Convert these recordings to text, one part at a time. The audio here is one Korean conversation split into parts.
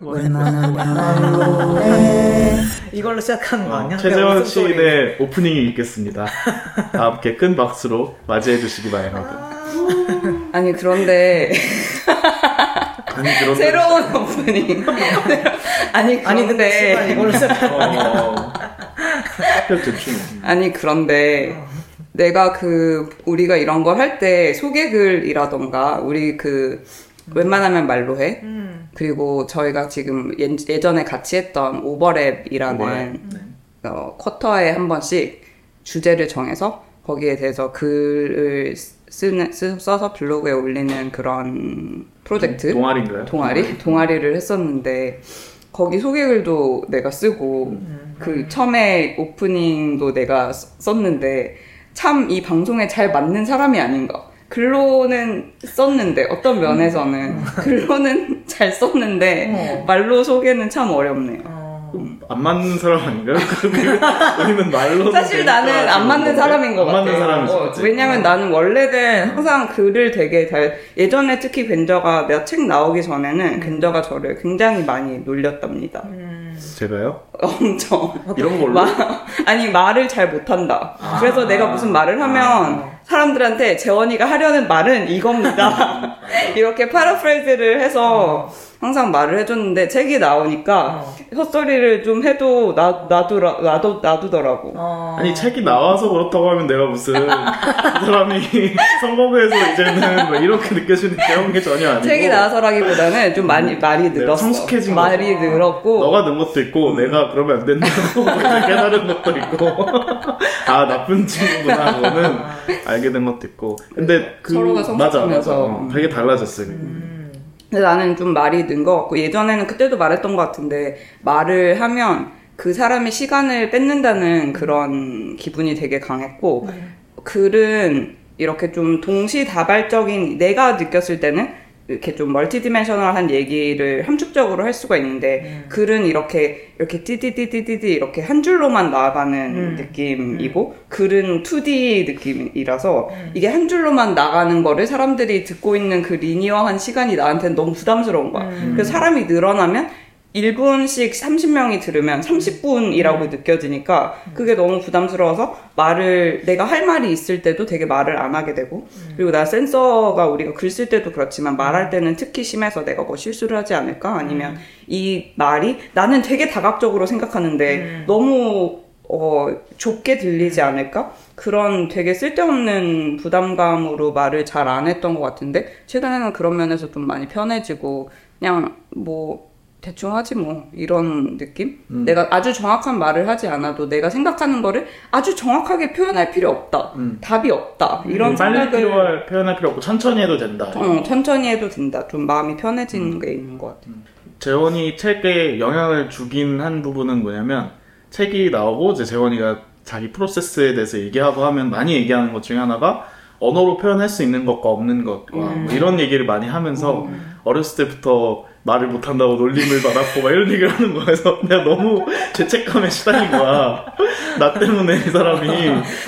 웬만한 말로 해. 이걸로 시작하는 거 아니야? 최재원 시인의 오프닝이 있겠습니다. 다 함께 큰 박수로 맞이해 주시기 바랍니다. 아니 그런데 아니 그런데 새로운 오프닝 아니 아니 근데 이걸로 시작하는? 어, 아니 그런데 내가 그 우리가 이런 걸 할 때 소개글이라던가 우리 그 웬만하면 말로 해 음. 그리고 저희가 지금 예, 예전에 같이 했던 오버랩이라는 오버랩, 어, 쿼터에 한 번씩 주제를 정해서 거기에 대해서 글을 쓰는, 쓰, 써서 블로그에 올리는 그런 프로젝트 동아리인가요? 동아리 동아리를 했었는데 거기 소개글도 내가 쓰고 그 처음에 오프닝도 내가 써- 썼는데 참 이 방송에 잘 맞는 사람이 아닌가. 글로는 썼는데 어떤 면에서는 글로는 잘 썼는데 어. 말로 소개는 참 어렵네요. 어. 안 맞는 사람 아닌가요? 우리는 말로 사실 나는 안 맞는 사람인 것안 같아. 맞는 사람이지. 어? 왜냐면 나는 원래는 항상 글을 되게 잘 예전에 특히 겐저가 내가 책 나오기 전에는 겐저가 저를 굉장히 많이 놀렸답니다. 제가요? 엄청 이런 걸로? 마, 아니 말을 잘 못한다. 그래서 내가 무슨 말을 하면 사람들한테 재원이가 하려는 말은 이겁니다. 이렇게 파라프레이즈를 해서 항상 말을 해줬는데 책이 나오니까 어. 헛소리를 좀 해도 나, 놔두라, 놔두, 놔두더라고. 어. 아니 책이 나와서 그렇다고 하면 내가 무슨 이 사람이 선거구에서 이제는 뭐 이렇게 느껴지는 그런 게 전혀 아니고 책이 나와서라기보다는 좀 많이 말이 내가 늘었어. 성숙해진 말이 거죠. 늘었고 너가 는 것도 있고 내가 그러면 안 된다고 깨달은 것도 있고 아 나쁜 친구구나 그거는 알게 된 것도 있고 근데 그 서로가 맞아 맞아 성숙하면서. 어, 되게 달라졌어요 근데 나는 좀 말이 는 것 같고 예전에는 그때도 말했던 것 같은데 말을 하면 그 사람의 시간을 뺏는다는 그런 기분이 되게 강했고 글은 이렇게 좀 동시다발적인 내가 느꼈을 때는 이렇게 좀 멀티디멘셔널한 얘기를 함축적으로 할 수가 있는데 글은 이렇게 이렇게 띠띠띠띠띠띠 이렇게 한 줄로만 나아가는 음. 느낌이고 글은 2D 느낌이라서 이게 한 줄로만 나가는 거를 사람들이 듣고 있는 그 리니어한 시간이 나한테는 너무 부담스러운 거야. 음. 그래서 사람이 늘어나면 1분씩 30명이 들으면 30분이라고 느껴지니까 그게 너무 부담스러워서 말을 내가 할 말이 있을 때도 되게 말을 안 하게 되고 그리고 나 센서가 우리가 글 쓸 때도 그렇지만 말할 때는 특히 심해서 내가 뭐 실수를 하지 않을까? 아니면 이 말이 나는 되게 다각적으로 생각하는데 너무 어, 좁게 들리지 않을까? 그런 되게 쓸데없는 부담감으로 말을 잘 안 했던 것 같은데, 최근에는 그런 면에서 좀 많이 편해지고, 그냥 뭐, 대충 하지 뭐, 이런 느낌? 음. 내가 아주 정확한 말을 하지 않아도 내가 생각하는 거를 아주 정확하게 표현할 필요 없다. 음. 답이 없다. 이런 빨리 생각을 필요할 표현할 필요 없고 천천히 해도 된다 어, 천천히 해도 된다. 좀 마음이 편해지는 음. 게 있는 것 같아. 재원이 책에 영향을 주긴 한 부분은 뭐냐면 책이 나오고 이제 재원이가 자기 프로세스에 대해서 얘기하고 하면 많이 얘기하는 것 중에 하나가 언어로 표현할 수 있는 것과 없는 것과 뭐 이런 얘기를 많이 하면서 어렸을 때부터 말을 못한다고 놀림을 받았고 막 이런 얘기를 하는 거에서 내가 너무 죄책감에 시달린 거야 나 때문에 이 사람이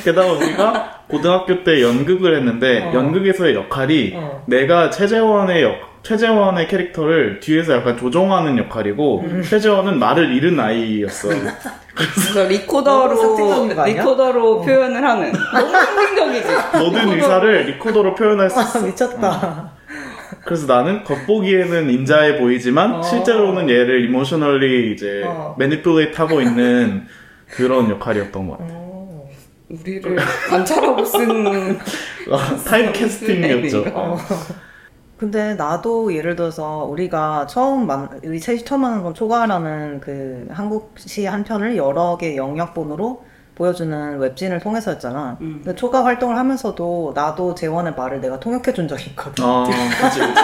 게다가 우리가 고등학교 때 연극을 했는데 어. 연극에서의 역할이 어. 내가 최재원의 역 최재원의 캐릭터를 뒤에서 약간 조종하는 역할이고 음. 최재원은 말을 잃은 아이였어. 그래서 리코더로? 리코더로 표현을 하는 너무 상징적이지. 모든 의사를 리코더로 표현할 수가 있어. 미쳤다. 그래서 나는 겉보기에는 인자해 보이지만 어. 실제로는 얘를 emotionally 이제 어. manipulate 하고 있는 그런 역할이었던 것 같아. 어. 우리를 관찰하고 쓴 type casting이었죠. 어. 근데 나도 예를 들어서 우리가 처음 만 우리 셋이 처음 만난 건 초과라는 그 한국시 한 편을 여러 개 영역본으로 보여주는 웹진을 통해서였잖아. 음. 근데 초과 활동을 하면서도 나도 재원의 말을 내가 통역해 준 적이 있거든. 어, 그치, 그치.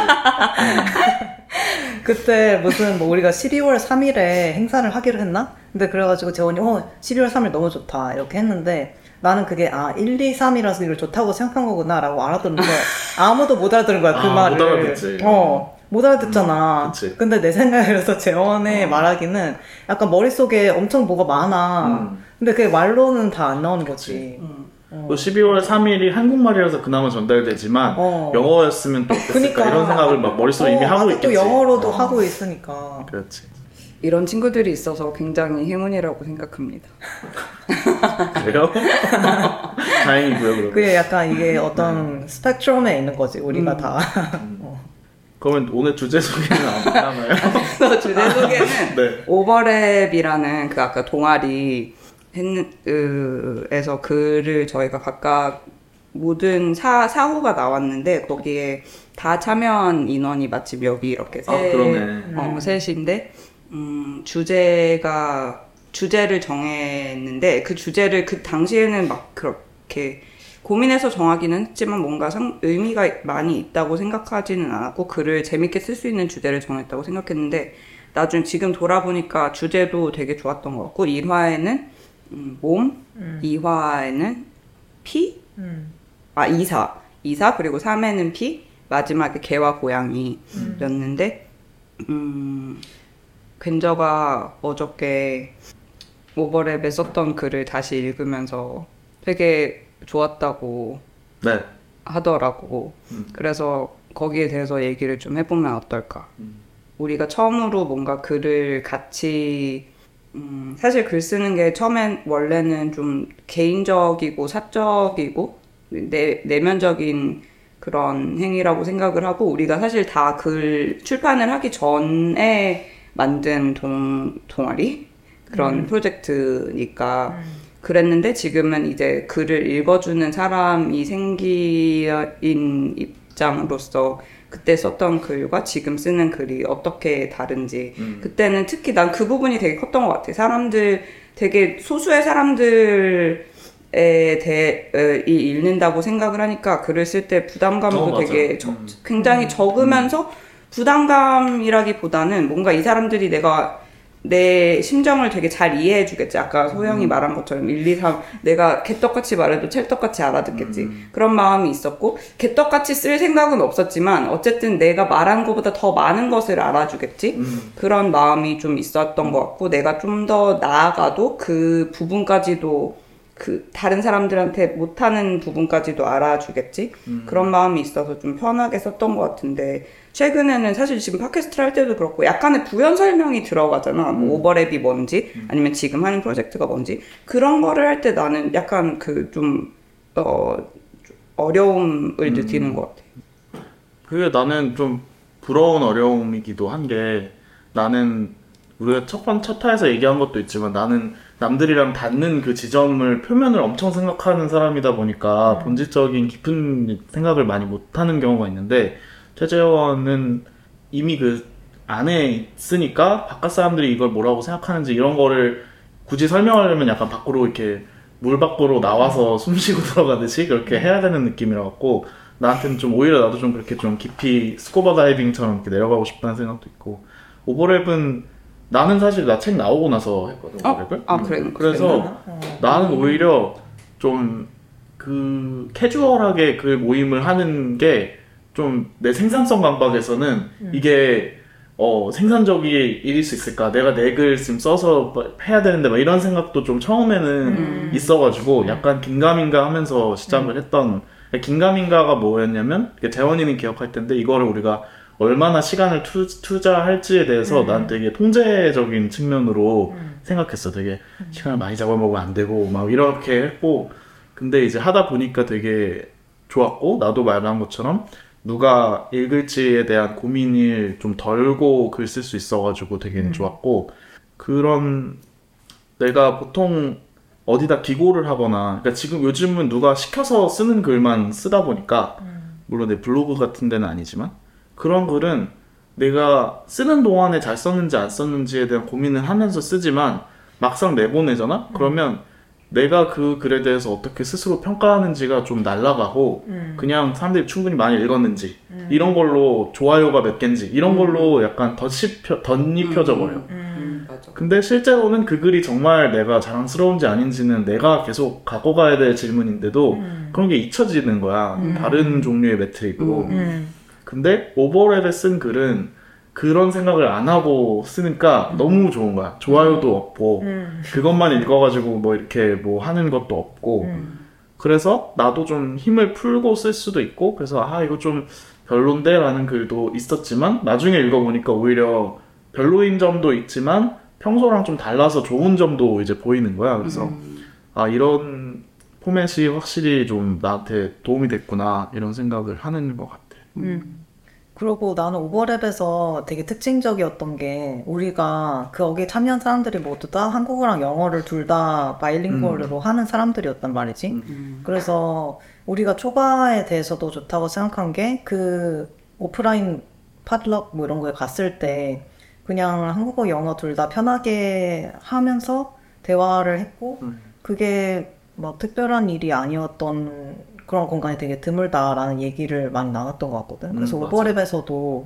그때 무슨 뭐 우리가 12월 3일에 행사를 하기로 했나? 근데 그래가지고 재원이 어 12월 3일 너무 좋다 이렇게 했는데 나는 그게 아 1, 2, 3이라서 이걸 좋다고 생각한 거구나라고 알아들었는데 아무도 못 알아들은 거야 그 아, 말을. 못 알아듣지. 어. 못 알아듣잖아. 음, 그치. 근데 내 생각에서 재원의 말하기는 약간 머릿속에 엄청 뭐가 많아. 음. 근데 그게 말로는 다 안 나오는 거지. 음. 어. 또 12월 3일이 한국말이라서 그나마 전달되지만 어. 영어였으면 또 어땠을까 그니까. 이런 생각을 막 머릿속에 이미 어, 하고 아직도 있겠지. 영어로도 어. 하고 있으니까. 그렇지. 이런 친구들이 있어서 굉장히 행운이라고 생각합니다. 그래요? 다행이고요. 그러면. 그게 약간 이게 어떤 네. 스펙트럼에 있는 거지 우리가 음. 다. 그러면 오늘 주제 소개는 안 하나요? 그래서 주제 소개는 네. 오버랩이라는 그 아까 동아리 했는 그, 에서 글을 저희가 각각 모든 사, 사호가 나왔는데 거기에 다 참여한 인원이 마침 여기 이렇게 아 세- 그러네. 어, 셋인데 음, 주제가 주제를 정했는데 그 주제를 그 당시에는 막 그렇게 고민해서 정하기는 했지만 뭔가 상, 의미가 많이 있다고 생각하지는 않았고 글을 재밌게 쓸 수 있는 주제를 정했다고 생각했는데 나중에 지금 돌아보니까 주제도 되게 좋았던 것 같고 1화에는 음, 몸, 음. 2화에는 피, 음. 아 이사, 이사 그리고 3회는 피, 마지막에 개와 고양이였는데 음, 겐저가 어저께 오버랩에 썼던 글을 다시 읽으면서 되게 좋았다고 네. 하더라고. 음. 그래서 거기에 대해서 얘기를 좀 해보면 어떨까. 음. 우리가 처음으로 뭔가 글을 같이 음, 사실 글 쓰는 게 처음엔 원래는 좀 개인적이고 사적이고 내, 내면적인 그런 행위라고 생각을 하고 우리가 사실 다 글 출판을 하기 전에 만든 동, 동아리? 그런 프로젝트니까 그랬는데 지금은 이제 글을 읽어주는 사람이 생긴 입장으로서 그때 썼던 글과 지금 쓰는 글이 어떻게 다른지 음. 그때는 특히 난 그 부분이 되게 컸던 것 같아. 사람들 되게 소수의 사람들 에 대해 에, 이 읽는다고 생각을 하니까 글을 쓸 때 부담감도 어. 되게 적- 음. 굉장히 적으면서 부담감이라기보다는 뭔가 이 사람들이 내가 내 심정을 되게 잘 이해해 주겠지. 아까 소영이 말한 것처럼 1, 2, 3 내가 개떡같이 말해도 찰떡같이 알아듣겠지. 음. 그런 마음이 있었고 개떡같이 쓸 생각은 없었지만 어쨌든 내가 말한 것보다 더 많은 것을 알아주겠지. 음. 그런 마음이 좀 있었던 것 같고 내가 좀 더 나아가도 그 부분까지도 그 다른 사람들한테 못하는 부분까지도 알아주겠지 음. 그런 마음이 있어서 좀 편하게 썼던 것 같은데 최근에는 사실 지금 팟캐스트를 할 때도 그렇고 약간의 부연 설명이 들어가잖아 음. 뭐 오버랩이 뭔지 아니면 지금 하는 프로젝트가 뭔지 그런 거를 할 때 나는 약간 그좀 어, 어려움을 음. 느끼는 것 같아 그게 나는 좀 부러운 어려움이기도 한 게 나는 우리가 첫번첫 타에서 얘기한 것도 있지만 나는 남들이랑 닿는 그 지점을 표면을 엄청 생각하는 사람이다 보니까 본질적인 깊은 생각을 많이 못하는 경우가 있는데 최재원은 이미 그 안에 있으니까 바깥 사람들이 이걸 뭐라고 생각하는지 이런 거를 굳이 설명하려면 약간 밖으로 이렇게 물 밖으로 나와서 숨 쉬고 들어가듯이 그렇게 해야 되는 느낌이라 갖고 나한테는 좀 오히려 나도 좀 그렇게 좀 깊이 스쿠버 다이빙처럼 이렇게 내려가고 싶다는 생각도 있고 오버랩은 나는 사실 나 책 나오고 나서 했거든 어? 오버랩을. 아 그래? 그래서 나는 오히려 좀 그 캐주얼하게 그 모임을 하는 게 좀 내 생산성 감각에서는 이게 어 생산적인 일일 수 있을까? 내가 내 글 지금 써서 뭐 해야 되는데 막 이런 생각도 좀 처음에는 음. 있어가지고 약간 긴가민가 하면서 시작을 했던 긴가민가가 뭐였냐면 재원이는 기억할 텐데 이거를 우리가 얼마나 시간을 투, 투자할지에 대해서 음. 난 되게 통제적인 측면으로 음. 생각했어. 되게 시간을 많이 잡아먹으면 안 되고 막 이렇게 했고 근데 이제 하다 보니까 되게 좋았고 나도 말한 것처럼 누가 읽을지에 대한 고민을 좀 덜고 글 쓸 수 있어가지고 되게 음. 좋았고 그런 내가 보통 어디다 기고를 하거나 그러니까 지금 요즘은 누가 시켜서 쓰는 글만 쓰다 보니까 물론 내 블로그 같은 데는 아니지만 그런 글은 내가 쓰는 동안에 잘 썼는지 안 썼는지에 대한 고민을 하면서 쓰지만 막상 내보내잖아? 그러면 내가 그 글에 대해서 어떻게 스스로 평가하는지가 좀 날아가고 음. 그냥 사람들이 충분히 많이 읽었는지 이런 걸로 좋아요가 몇 개인지 이런 걸로 약간 덧입혀, 덧입혀져 버려. 음, 맞아 근데 실제로는 그 글이 정말 내가 자랑스러운지 아닌지는 내가 계속 갖고 가야 될 질문인데도 음. 그런 게 잊혀지는 거야. 다른 종류의 매트릭으로. 음. 근데 오버랩에 쓴 글은 그런 생각을 안 하고 쓰니까 너무 좋은 거야. 좋아요도 없고 음. 그것만 읽어가지고 뭐 이렇게 뭐 하는 것도 없고 음. 그래서 나도 좀 힘을 풀고 쓸 수도 있고 그래서 아 이거 좀 별론데라는 글도 있었지만 나중에 읽어보니까 오히려 별로인 점도 있지만 평소랑 좀 달라서 좋은 점도 이제 보이는 거야. 그래서 아 이런 포맷이 확실히 좀 나한테 도움이 됐구나 이런 생각을 하는 것 같아. 음. 그리고 나는 오버랩에서 되게 특징적이었던 게 우리가 거기에 참여한 사람들이 모두 다 한국어랑 영어를 둘 다 바이링구얼로 하는 사람들이었단 말이지. 음. 그래서 우리가 초과에 대해서도 좋다고 생각한 게 그 오프라인 팟럭 뭐 이런 거에 갔을 때 그냥 한국어 영어 둘 다 편하게 하면서 대화를 했고 음. 그게 뭐 특별한 일이 아니었던 그런 공간이 되게 드물다라는 얘기를 많이 나눴던 것 같거든. 그래서 음. 오버랩에서도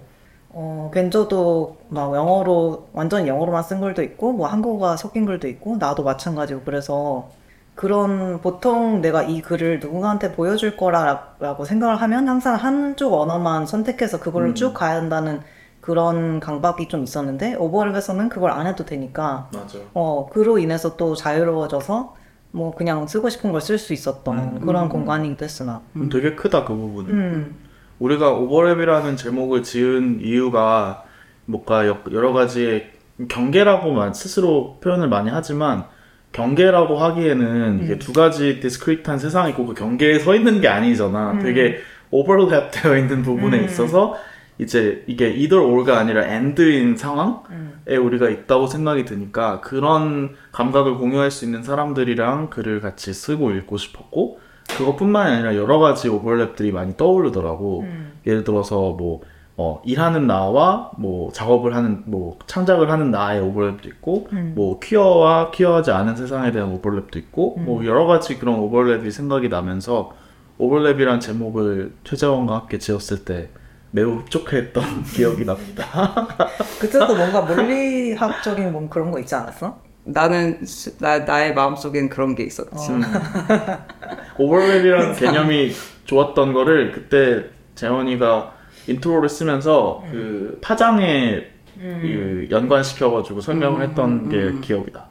어, 벤저도 막 영어로 완전 영어로만 쓴 글도 있고 뭐 한국어가 섞인 글도 있고 나도 마찬가지고 그래서 그런 보통 내가 이 글을 누군가한테 보여줄 거라고 생각을 하면 항상 한쪽 언어만 선택해서 그걸로 음. 쭉 가야 한다는 그런 강박이 좀 있었는데 오버랩에서는 그걸 안 해도 되니까 맞아. 어 그로 인해서 또 자유로워져서 뭐 그냥 쓰고 싶은 걸 쓸 수 있었던 음. 그런 공간이기도 했어 나. 되게 크다 그 부분은. 음. 우리가 오버랩이라는 제목을 지은 이유가 뭔가 여- 여러 가지의 경계라고만 스스로 표현을 많이 하지만 경계라고 하기에는 이게 두 가지 디스크리트한 세상이 있고 그 경계에 서 있는 게 아니잖아. 되게 오버랩 되어 있는 부분에 음. 있어서 이제 이게 either or가 아니라 and인 상황에 음. 우리가 있다고 생각이 드니까 그런 감각을 공유할 수 있는 사람들이랑 글을 같이 쓰고 읽고 싶었고 그것뿐만이 아니라 여러 가지 오버랩들이 많이 떠오르더라고. 음. 예를 들어서 뭐 어, 일하는 나와 뭐 작업을 하는 뭐 창작을 하는 나의 오버랩도 있고 음. 뭐 퀴어와 퀴어하지 않은 세상에 대한 오버랩도 있고 음. 뭐 여러 가지 그런 오버랩이 생각이 나면서 오버랩이란 제목을 최재원과 함께 지었을 때 매우 흡족해했던 기억이 납니다. 그때도 뭔가 물리학적인 뭐 그런 거 있지 않았어? 나는 스- 나 나의 마음속엔 그런 게 있었지. 음. 오버랩이라는 개념이 좋았던 거를 그때 재원이가 intro를 쓰면서 그 파장에 그 연관시켜가지고 설명을 했던 게 기억이 나.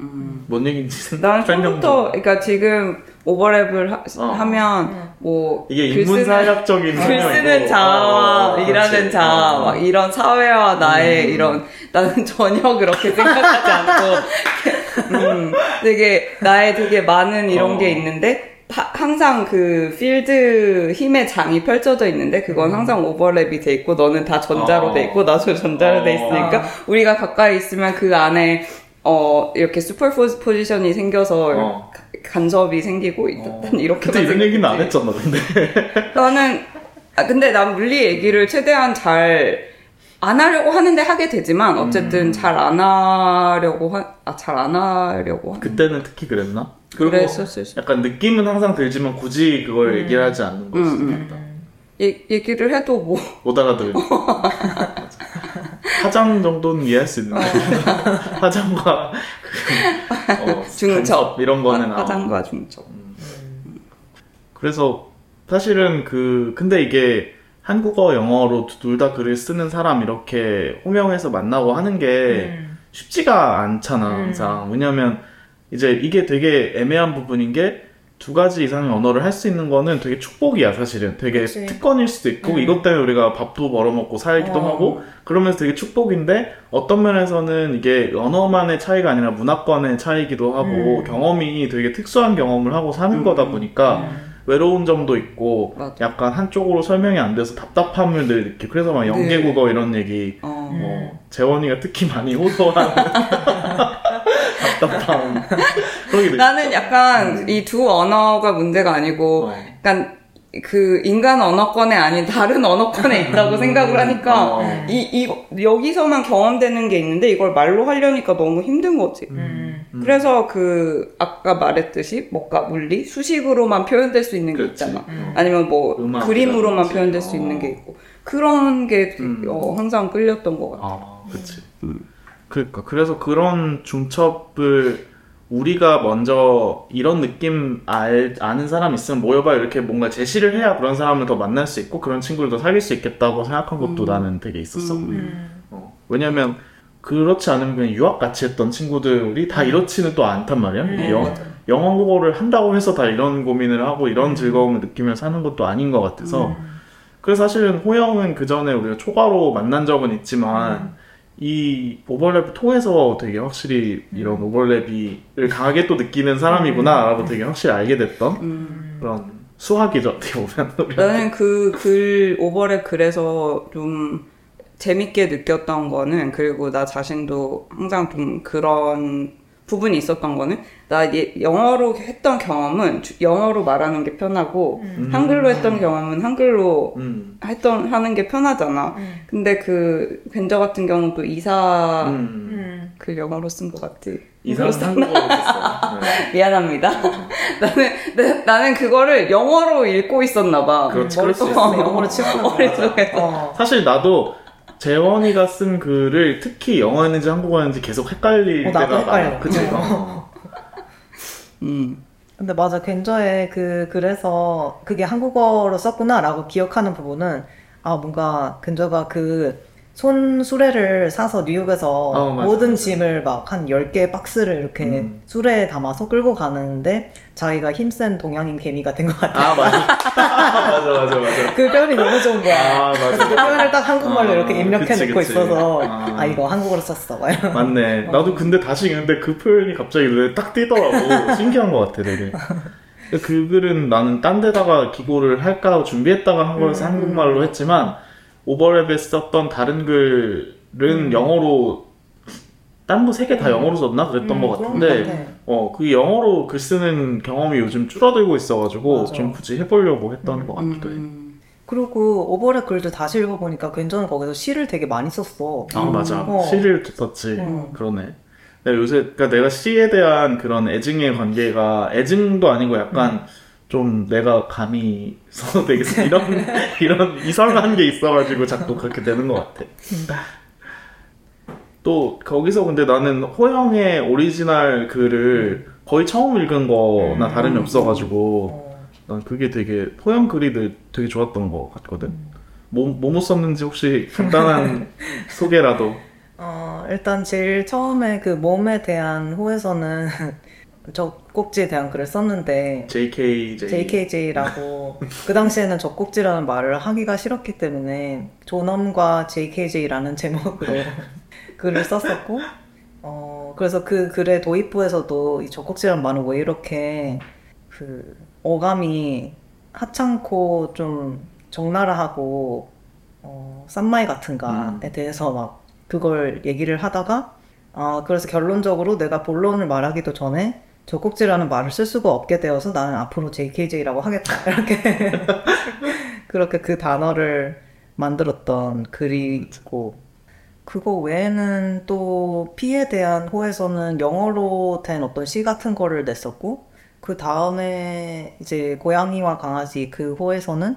뭔 얘기인지 난 좀. 처음부터 그러니까 지금 오버랩을 하, 어. 면 뭐 이게 인문사회학적인 글. 쓰는 자와 어, 일하는 그렇지. 자, 어. 막 이런 사회와 나의 음. 이런 나는 전혀 그렇게 생각하지 않고 음, 되게 나의 되게 많은 이런 어. 게 있는데 하- 항상 그 필드 힘의 장이 펼쳐져 있는데 그건 항상 오버랩이 돼 있고 너는 다 전자로 음. 어. 돼 있고 나도 전자로 돼 어. 있으니까 우리가 가까이 있으면 그 안에 어 이렇게 슈퍼 포지션이 생겨서 어. 간섭이 생기고 일단 이렇게 그때 이런 얘기는 안 했잖아, 근데. 나는 아 근데 난 물리 얘기를 최대한 잘 안 하려고 하는데 하게 되지만 어쨌든 음. 잘안 하려고 아잘 안 하려고 하 그때는 특히 그랬나? 그리고 그랬었을 수 약간 느낌은 항상 들지만 굳이 그걸 음. 얘기를 하지 않는 거지. 얘- 얘기를 해도 뭐. 못 알아들으니까. 화장 정도는 이해할 수 있는데. 화장과 그, 어, 중첩. 이런 거는 아, 화장과 중첩. 그래서 사실은 그 근데 이게 한국어 영어로 둘 다 글을 쓰는 사람 이렇게 호명해서 만나고 하는 게 음. 쉽지가 않잖아 항상. 왜냐면 이제 이게 되게 애매한 부분인 게 두 가지 이상의 언어를 할 수 있는 거는 되게 축복이야 사실은 되게 그치. 특권일 수도 있고 음. 이것 때문에 우리가 밥도 벌어먹고 살기도 어. 하고 그러면서 되게 축복인데 어떤 면에서는 이게 언어만의 차이가 아니라 문화권의 차이기도 하고 음. 경험이 되게 특수한 경험을 하고 사는 거다 보니까 외로운 점도 있고 맞아. 약간 한쪽으로 설명이 안 돼서 답답함을 늘 느끼고 그래서 막 연계국어 이런 얘기 어. 뭐 재원이가 특히 많이 호소하는 답답함 나는 약간 이 두 언어가 문제가 아니고 어. 약간 그 인간 언어권에 아닌 다른 언어권에 있다고 생각을 하니까 어. 이, 이 여기서만 경험되는 게 있는데 이걸 말로 하려니까 너무 힘든 거지. 음. 음. 그래서 그 아까 말했듯이 뭐가 물리 수식으로만 표현될 수 있는 게 그렇지. 있잖아. 음. 아니면 뭐. 그림으로만 표현될 수 있는 어. 게 있고 그런 게 음. 어, 항상 끌렸던 것 같아. 아, 그치. 그러니까 그래서 그런 중첩을 우리가 먼저 이런 느낌 알, 아는 사람 있으면 모여봐 이렇게 뭔가 제시를 해야 그런 사람을 더 만날 수 있고 그런 친구를 더 사귈 수 있겠다고 생각한 것도 나는 되게 있었어. 음. 어. 왜냐면 그렇지 않으면 그냥 유학 같이 했던 친구들이 다 이렇지는 또 않단 말이야. 음, 영. 영어 국어를 한다고 해서 다 이런 고민을 하고 이런 즐거움을 느끼며 사는 것도 아닌 것 같아서 그래서 사실은 호영은 그 전에 우리가 초과로 만난 적은 있지만 이 오버랩을 통해서 되게 확실히 이런 오버랩이를 강하게 또 느끼는 사람이구나라고 되게 확실히 알게 됐던 음. 그런 수학이죠 어떻게 보면. 나는 그 글 오버랩 글에서 좀 재밌게 느꼈던 거는 그리고 나 자신도 항상 좀 그런 부분이 있었던 거는 나 예- 영어로 했던 경험은 주- 영어로 말하는 게 편하고 한글로 했던 경험은 한글로 음. 했던 하는 게 편하잖아. 근데 그 벤저 같은 경우는 또 이사 음. 음. 글 영어로 쓴 것 같아. 썼어요. 네. 미안합니다. 나는 나, 나는 그거를 영어로 읽고 있었나 봐. 그렇지, 그럴 수 있어. 영어로 치고는 거 머릿속에서. 어. 사실 나도 재원이가 쓴 글을 특히 영어였는지 한국어였는지 계속 헷갈릴 어, 나도 때가 헷갈려. 많아. 그치? 어. 어. 음. 근데 맞아 괜저에 그 그래서 그게 한국어로 썼구나라고 기억하는 부분은 아 뭔가 근저가 그 손 수레를 사서 뉴욕에서 어, 모든. 짐을 막 한 10개의 박스를 이렇게 음. 수레에 담아서 끌고 가는데 자기가 힘센 동양인 개미가 된 것 같아. 아 맞아. 맞아 맞아 맞아. 그 표현이 너무 좋은 거야. 아그 맞아. 표현을 딱 한국말로 아, 이렇게 입력해 놓고. 있어서 아. 아. 이거 한국어로 썼어. 맞네. 나도 근데 다시 읽는데 그 표현이 갑자기 눈에 딱 띄더라고. 신기한 것 같아, 되게. 그 글은 나는 딴 데다가 기고를 할까 하고 준비했다가 한 거라서 음. 한국말로 했지만 오버랩에 썼던 다른 글은 영어로 딴거세 개 다 영어로 썼나 그랬던 음, 것 같은데. 어 그게 영어로 글 쓰는 경험이 요즘 줄어들고 있어가지고 맞아. 좀 굳이 해보려고 했던 것 같기도 해. 음. 그리고 오버랩 글도 다시 읽어보니까 괜찮은 거기서 시를 되게 많이 썼어. 아 맞아 어. 시를 썼지 음. 그러네 내가 요새 그러니까 내가 시에 대한 그런 애증의 관계가 애증도 아니고 약간 좀 내가 감히 써도 되겠어? 이런 이런 이상한 게 있어가지고 자꾸 그렇게 되는 것 같아. 또 거기서 근데 나는 호영의 오리지널 글을 거의 처음 읽은 거나 음. 다름이 없어가지고 어. 난 그게 되게 호영 글이 되- 되게 좋았던 것 같거든. 뭐, 뭐뭐 썼는지 혹시 간단한 소개라도. 어, 일단 제일 처음에 그 몸에 대한 호에서는 젖꼭지에 대한 글을 썼는데 JKJ. JKJ라고 그 당시에는 젖꼭지라는 말을 하기가 싫었기 때문에 존엄과 JKJ라는 제목으로 글을 썼었고 어 그래서 그 글의 도입부에서도 이 젖꼭지라는 말은 왜 이렇게 그 어감이 하찮고 좀 적나라하고 어, 쌈마이 같은가에 대해서 막 그걸 얘기를 하다가 아 그래서 결론적으로 내가 본론을 말하기도 전에 젖꼭지라는 말을 쓸 수가 없게 되어서 나는 앞으로 JKJ라고 하겠다. 이렇게. 그렇게 그 단어를 만들었던 있고 그거 외에는 또 피에 대한 호에서는 영어로 된 어떤 시 같은 거를 냈었고 그 다음에 이제 고양이와 강아지 그 호에서는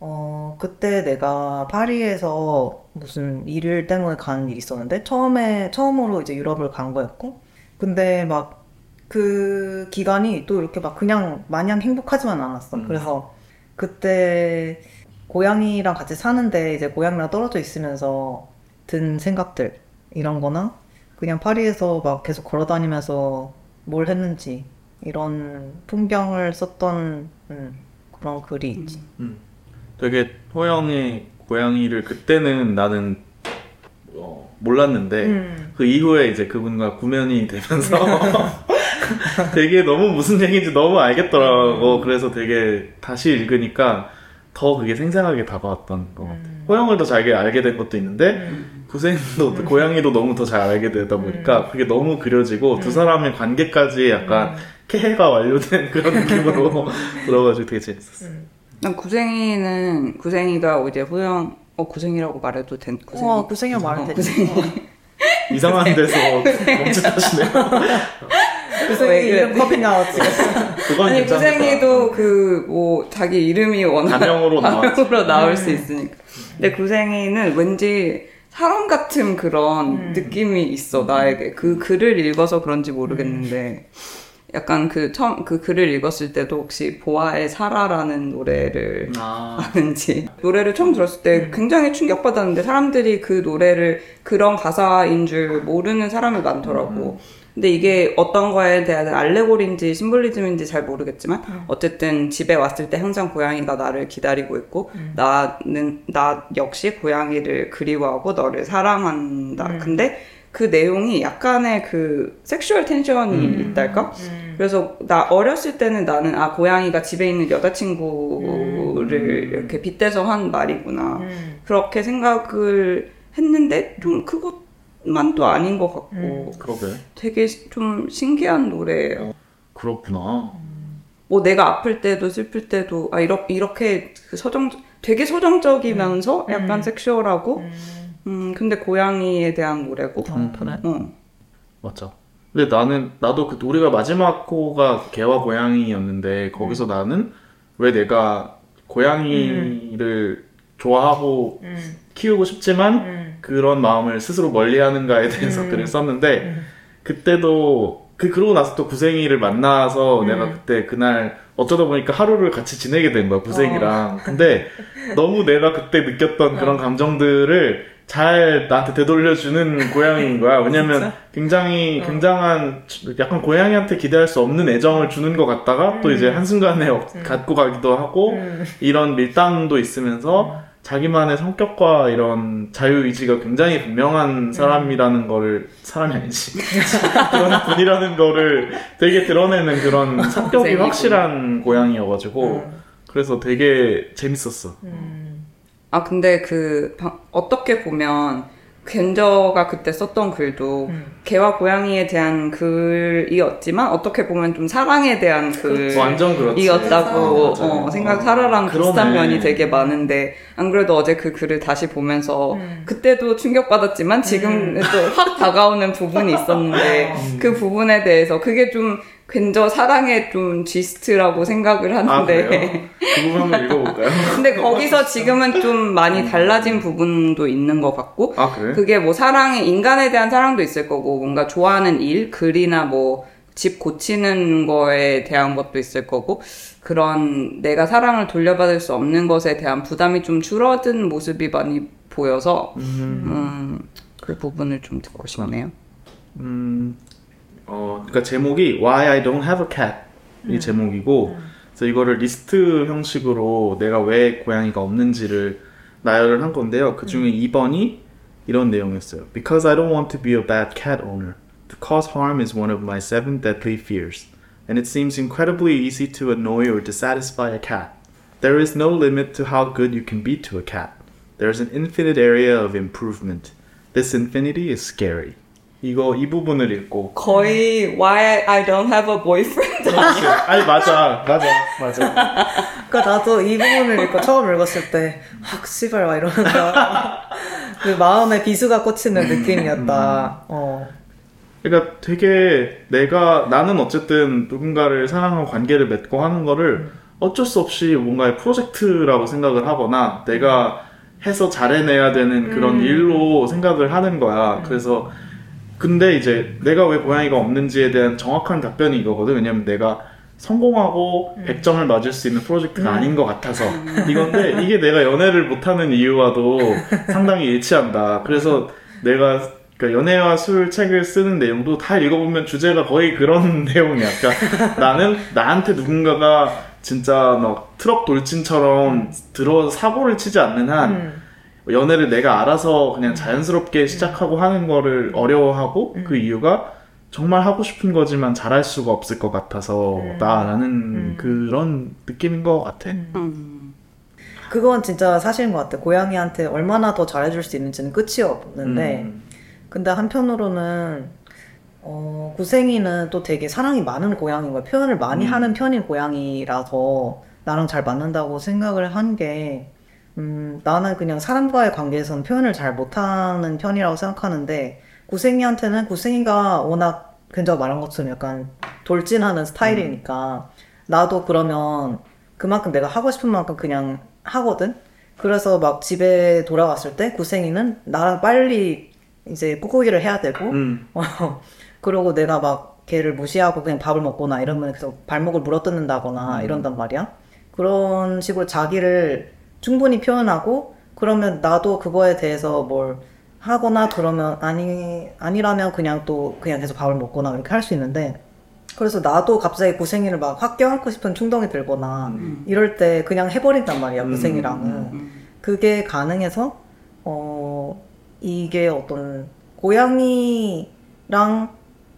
어 그때 내가 파리에서 무슨 일 때문에 가는 일이 있었는데 처음에 처음으로 이제 유럽을 간 거였고 근데 막 그 기간이 또 이렇게 막 그냥 마냥 행복하지만 않았어. 음. 그래서 그때 고양이랑 같이 사는데 이제 고양이랑 떨어져 있으면서 든 생각들 이런 거나 그냥 파리에서 막 계속 걸어 다니면서 뭘 했는지 이런 풍경을 썼던 음, 그런 글이 있지. 음. 되게 호영의 고양이를 그때는 나는 어, 몰랐는데 음. 그 이후에 이제 그분과 구면이 되면서 되게 너무 무슨 얘기인지 너무 알겠더라고. 그래서 되게 다시 읽으니까 더 그게 생생하게 다가왔던 것 같아. 음. 호영을 더잘 알게 된 것도 있는데 구생도 고양이도 너무 더 잘 알게 되다 보니까 그게 너무 그려지고 두 사람의 관계까지 약간 캐해가 완료된 그런 느낌으로 들어가지고 되게 재밌었어. 난 구생이는 구생이가 이제 호영 어 구생이라고 말해도 된 구생이. 와 구생이 말은 되지. 이상한 데서 멈칫하시네요. 그래? 이름 커피 나왔지. 그건 아니. 구생이도 그 뭐 자기 이름이 워낙. 가명으로 나올 수 있으니까. 근데 구생이는 왠지 사람 같은 그런 음. 느낌이 있어 나에게 그 글을 읽어서 그런지 모르겠는데 약간 그 처음 그 글을 읽었을 때도 혹시 보아의 사라라는 노래를 아, 아는지 노래를 처음 들었을 때 굉장히 충격받았는데 사람들이 그 노래를 그런 가사인 줄 모르는 사람이 많더라고. 근데 이게 어떤 거에 대한 알레고리인지 심볼리즘인지 잘 모르겠지만 어쨌든 집에 왔을 때 항상 고양이가 나를 기다리고 있고 나는 나 역시 고양이를 그리워하고 너를 사랑한다. 근데 그 내용이 약간의 그 sexual tension이 있달까? 그래서 나 어렸을 때는 나는 아 고양이가 집에 있는 여자친구를 이렇게 빗대서 한 말이구나. 그렇게 생각을 했는데 좀 그것 만도 아닌 것 같고 그러게. 되게 좀 신기한 노래예요. 그렇구나. 뭐 내가 아플 때도 슬플 때도 아 이렇게 이렇게 그 서정 되게 서정적이면서 약간 섹슈얼하고 음 근데 고양이에 대한 노래고 경프는 어. 맞죠. 근데 나는 나도 그 우리가 마지막 호가 개와 고양이였는데 거기서 나는 왜 내가 고양이를 좋아하고 키우고 싶지만 그런 마음을 스스로 멀리하는가에 대해서 글을 썼는데 그때도 그 그러고 나서 또 구생이를 만나서 내가 그때 그날 어쩌다 보니까 하루를 같이 지내게 된 거야 구생이랑. 근데 너무 내가 그때 느꼈던 그런 감정들을 잘 나한테 되돌려주는 고양이인 거야. 왜냐면 굉장히 굉장한 약간 고양이한테 기대할 수 없는 애정을 주는 것 같다가 또 이제 한순간에 어- 갖고 가기도 하고 이런 밀당도 있으면서 자기만의 성격과 이런 자유의지가 굉장히 분명한 사람이라는 거를 사람이 아니지. 그런 분이라는 거를 되게 드러내는 그런 성격이. 확실한 고양이여가지고 그래서 되게 재밌었어. 아 근데 그 방- 어떻게 보면 겐저가 그때 썼던 글도 개와 고양이에 대한 글이었지만 어떻게 보면 좀 사랑에 대한 글 완전 그렇지. 이었다고 맞아, 맞아. 어, 생각 사라랑 그러네. 비슷한 면이 되게 많은데 안 그래도 어제 그 글을 다시 보면서 그때도 충격받았지만 지금 또확 다가오는 부분이 있었는데 그 부분에 대해서 그게 좀 겐저 사랑의 좀 지스트라고 생각을 아 하는데 그래요? 그 부분 한번 읽어볼까요? 근데 거기서 지금은 좀 많이 달라진 부분도 있는 것 같고 아 그래? 그게 뭐 사랑이 인간에 대한 사랑도 있을 거고 뭔가 좋아하는 일 글이나 뭐 집 고치는 거에 대한 것도 있을 거고 그런 내가 사랑을 돌려받을 수 없는 것에 대한 부담이 좀 줄어든 모습이 많이 보여서 음, 그 부분을 좀 듣고 싶네요. 음, 어, 그러니까 제목이 Why I Don't Have a Cat 이 제목이고, 그래서 이거를 리스트 형식으로 내가 왜 고양이가 없는지를 나열을 한 건데요. 그 중에 2번이 이런 내용이었어요. Because I don't want to be a bad cat owner. To cause harm is one of my seven deadly fears, and it seems incredibly easy to annoy or dissatisfy a cat. There is no limit to how good you can be to a cat. There's an infinite area of improvement. This infinity is scary. 이거 이 부분을 읽고. 거의 Why I Don't Have a Boyfriend 아니 맞아. 맞아. 맞아. 그러니까 나도 이 부분을 읽고 처음 읽었을 때확 씨발 막 이러면서 그 마음에 비수가 꽂히는 느낌이었다. 어. 그러니까 되게 내가 나는 어쨌든 누군가를 사랑하고 관계를 맺고 하는 거를 어쩔 수 없이 뭔가의 프로젝트라고 생각을 하거나 내가 해서 잘해내야 되는 그런 일로 생각을 하는 거야. 그래서 근데 이제 내가 왜 고양이가 없는지에 대한 정확한 답변이 이거거든. 왜냐면 내가 성공하고 100점을 맞을 수 있는 프로젝트가 아닌 것 같아서 이건데 이게 내가 연애를 못하는 이유와도 상당히 일치한다. 그래서 내가 그러니까 연애와 술 책을 쓰는 내용도 다 읽어보면 주제가 거의 그런 내용이야. 그러니까 나는 나한테 누군가가 진짜 막 트럭 돌진처럼 들어 사고를 치지 않는 한 연애를 내가 알아서 그냥 자연스럽게 시작하고 하는 거를 어려워하고 그 이유가 정말 하고 싶은 거지만 잘할 수가 없을 것 같아서 나라는 그런 느낌인 것 같아. 음. 그건 진짜 사실인 것 같아. 고양이한테 얼마나 더 잘해줄 수 있는지는 끝이 없는데, 음. 근데 한편으로는 어, 구생이는 또 되게 사랑이 많은 고양이인 거야. 표현을 많이 하는 편인 고양이라서 나랑 잘 맞는다고 생각을 한 게, 음, 나는 그냥 사람과의 관계에서는 표현을 잘 못하는 편이라고 생각하는데, 구생이한테는 구생이가 워낙 근저 말한 것처럼 약간 돌진하는 스타일이니까, 나도 그러면 그만큼 내가 하고 싶은 만큼 그냥 하거든? 그래서 막 집에 돌아갔을 때 구생이는 나랑 빨리 이제 꾹꾹이를 해야 되고, 음. 어, 그러고 내가 막 걔를 무시하고 그냥 밥을 먹거나 이러면 계속 발목을 물어뜯는다거나 이런단 말이야. 그런 식으로 자기를 충분히 표현하고 그러면 나도 그거에 대해서 뭘 하거나 그러면 아니 아니라면 그냥 또 그냥 계속 밥을 먹거나 이렇게 할 수 있는데 그래서 나도 갑자기 고생이를 막 확 껴안고 싶은 충동이 들거나 이럴 때 그냥 해버린단 말이야 음, 고생이랑은. 음. 그게 가능해서 어 이게 어떤 고양이랑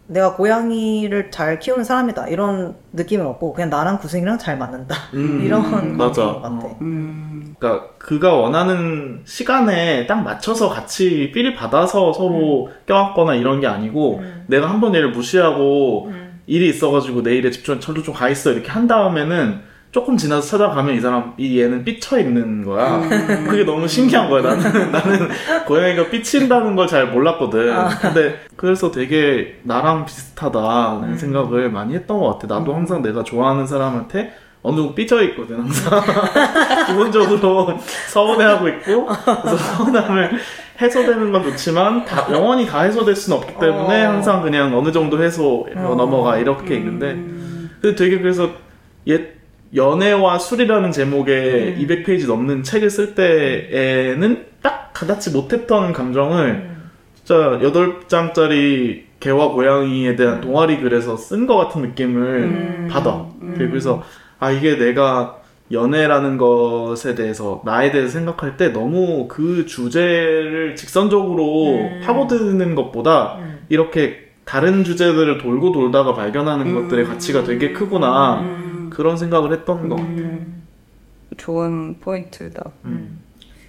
내가 고양이를 잘 키우는 사람이다 이런 느낌은 없고 그냥 나랑 구생이랑 잘 맞는다 음, 이런 맞아. 것 같아. 어. 음. 그러니까 그가 원하는 시간에 딱 맞춰서 같이 삘이 받아서 서로 껴안거나 이런 게 아니고 음. 내가 한 번 얘를 무시하고 음. 일이 있어가지고 내일에 집중 저도 좀 가 있어 이렇게 한 다음에는 조금 지나서 찾아가면 이 사람 이 얘는 삐쳐 있는 거야. 음. 그게 너무 신기한 거야. 나는 나는 고양이가 삐친다는 걸 잘 몰랐거든. 아. 근데 그래서 되게 나랑 비슷하다는 음. 생각을 많이 했던 것 같아. 나도 항상 내가 좋아하는 사람한테 어느 정도 삐져 있거든 항상 기본적으로 서운해하고 있고 그래서 서운함을 해소되는 건 좋지만 다, 영원히 다 해소될 수는 없기 때문에 어. 항상 그냥 어느 정도 해소 어. 넘어가 이렇게 있는데 음. 근데 되게 그래서 옛 연애와 술이라는 제목의 200페이지 넘는 책을 쓸 때에는 딱 가닿지 못했던 감정을 진짜 8장짜리 개와 고양이에 대한 동아리 글에서 쓴 것 같은 느낌을 음. 받아. 그래서 아 이게 내가 연애라는 것에 대해서 나에 대해서 생각할 때 너무 그 주제를 직선적으로 음. 파고드는 것보다 음. 이렇게 다른 주제들을 돌고 돌다가 발견하는 음. 것들의 가치가 되게 크구나 음. 그런 생각을 했던 것 같아. 음. 좋은 포인트다. 음.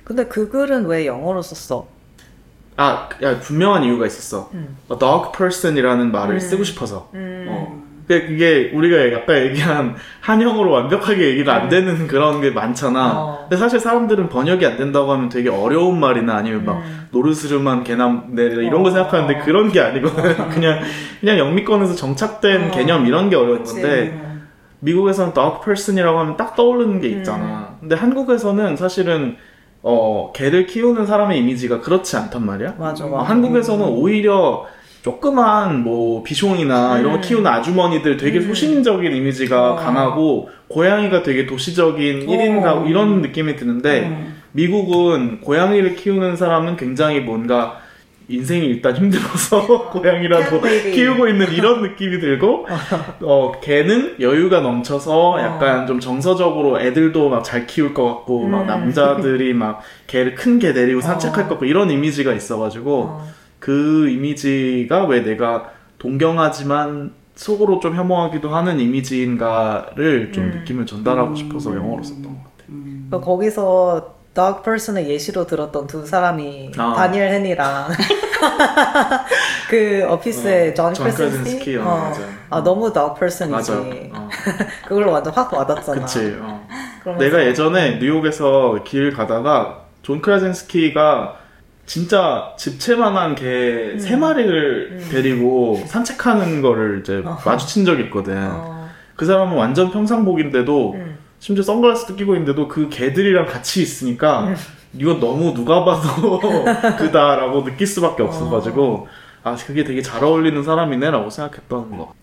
근데 그 글은 왜 영어로 썼어? 아, 야, 분명한 이유가 있었어. 음. A dog person이라는 말을 음. 쓰고 싶어서. 음. 어. 근데 그게 우리가 아까 얘기한 한영어로 완벽하게 얘기가 안 되는 그런 게 많잖아. 어. 근데 사실 사람들은 번역이 안 된다고 하면 되게 어려운 말이나 아니면 막 음. 노르스름한 개남 네 이런 어. 거 생각하는데 그런 게 아니거든. 그냥 그냥 영미권에서 정착된 어. 개념 이런 게 어려운 그치. 건데 음. 미국에서는 dog person이라고 하면 딱 떠오르는 게 있잖아. 근데 한국에서는 사실은 어 개를 키우는 사람의 이미지가 그렇지 않단 말이야. 맞아 어, 맞아. 한국에서는 오히려 조그만 뭐 비숑이나 이런 거 음. 키우는 아주머니들 되게 음. 소신적인 이미지가 어. 강하고 고양이가 되게 도시적인 어. 1인 가구 이런 느낌이 드는데 음. 미국은 고양이를 키우는 사람은 굉장히 뭔가 인생이 일단 힘들어서 고양이라도. 키우고 있는 이런 느낌이 들고 어 걔는 여유가 넘쳐서 어. 약간 좀 정서적으로 애들도 막 잘 키울 것 같고 막 음. 남자들이 막 개를 큰 개 데리고 산책할 어. 것 같고 이런 이미지가 있어가지고 어. 그 이미지가 왜 내가 동경하지만 속으로 좀 혐오하기도 하는 이미지인가를 좀 음. 느낌을 전달하고 음. 싶어서 영어로 썼던 것 같아. 음. 그러니까 거기서 dog person의 예시로 들었던 두 사람이 아. 다니엘 헨이랑 그 어피스의 존존 크레센스키 어, 어. 아 너무 dog person이지 맞아. 어, 그걸로 완전 확 와닿잖아 그치. 어. 내가 예전에 뉴욕에서 길 가다가 존 크라신스키가 진짜 집채만한 개 음. 세 마리를 데리고 산책하는 거를 이제 어. 마주친 적이 있거든. 어. 그 사람은 완전 평상복인데도 음. 심지어 선글라스도 끼고 있는데도 그 개들이랑 같이 있으니까 음. 이건 너무 누가 봐도 그다라고 느낄 수밖에 없어가지고 아 그게 되게 잘 어울리는 사람이네라고 생각했던 거.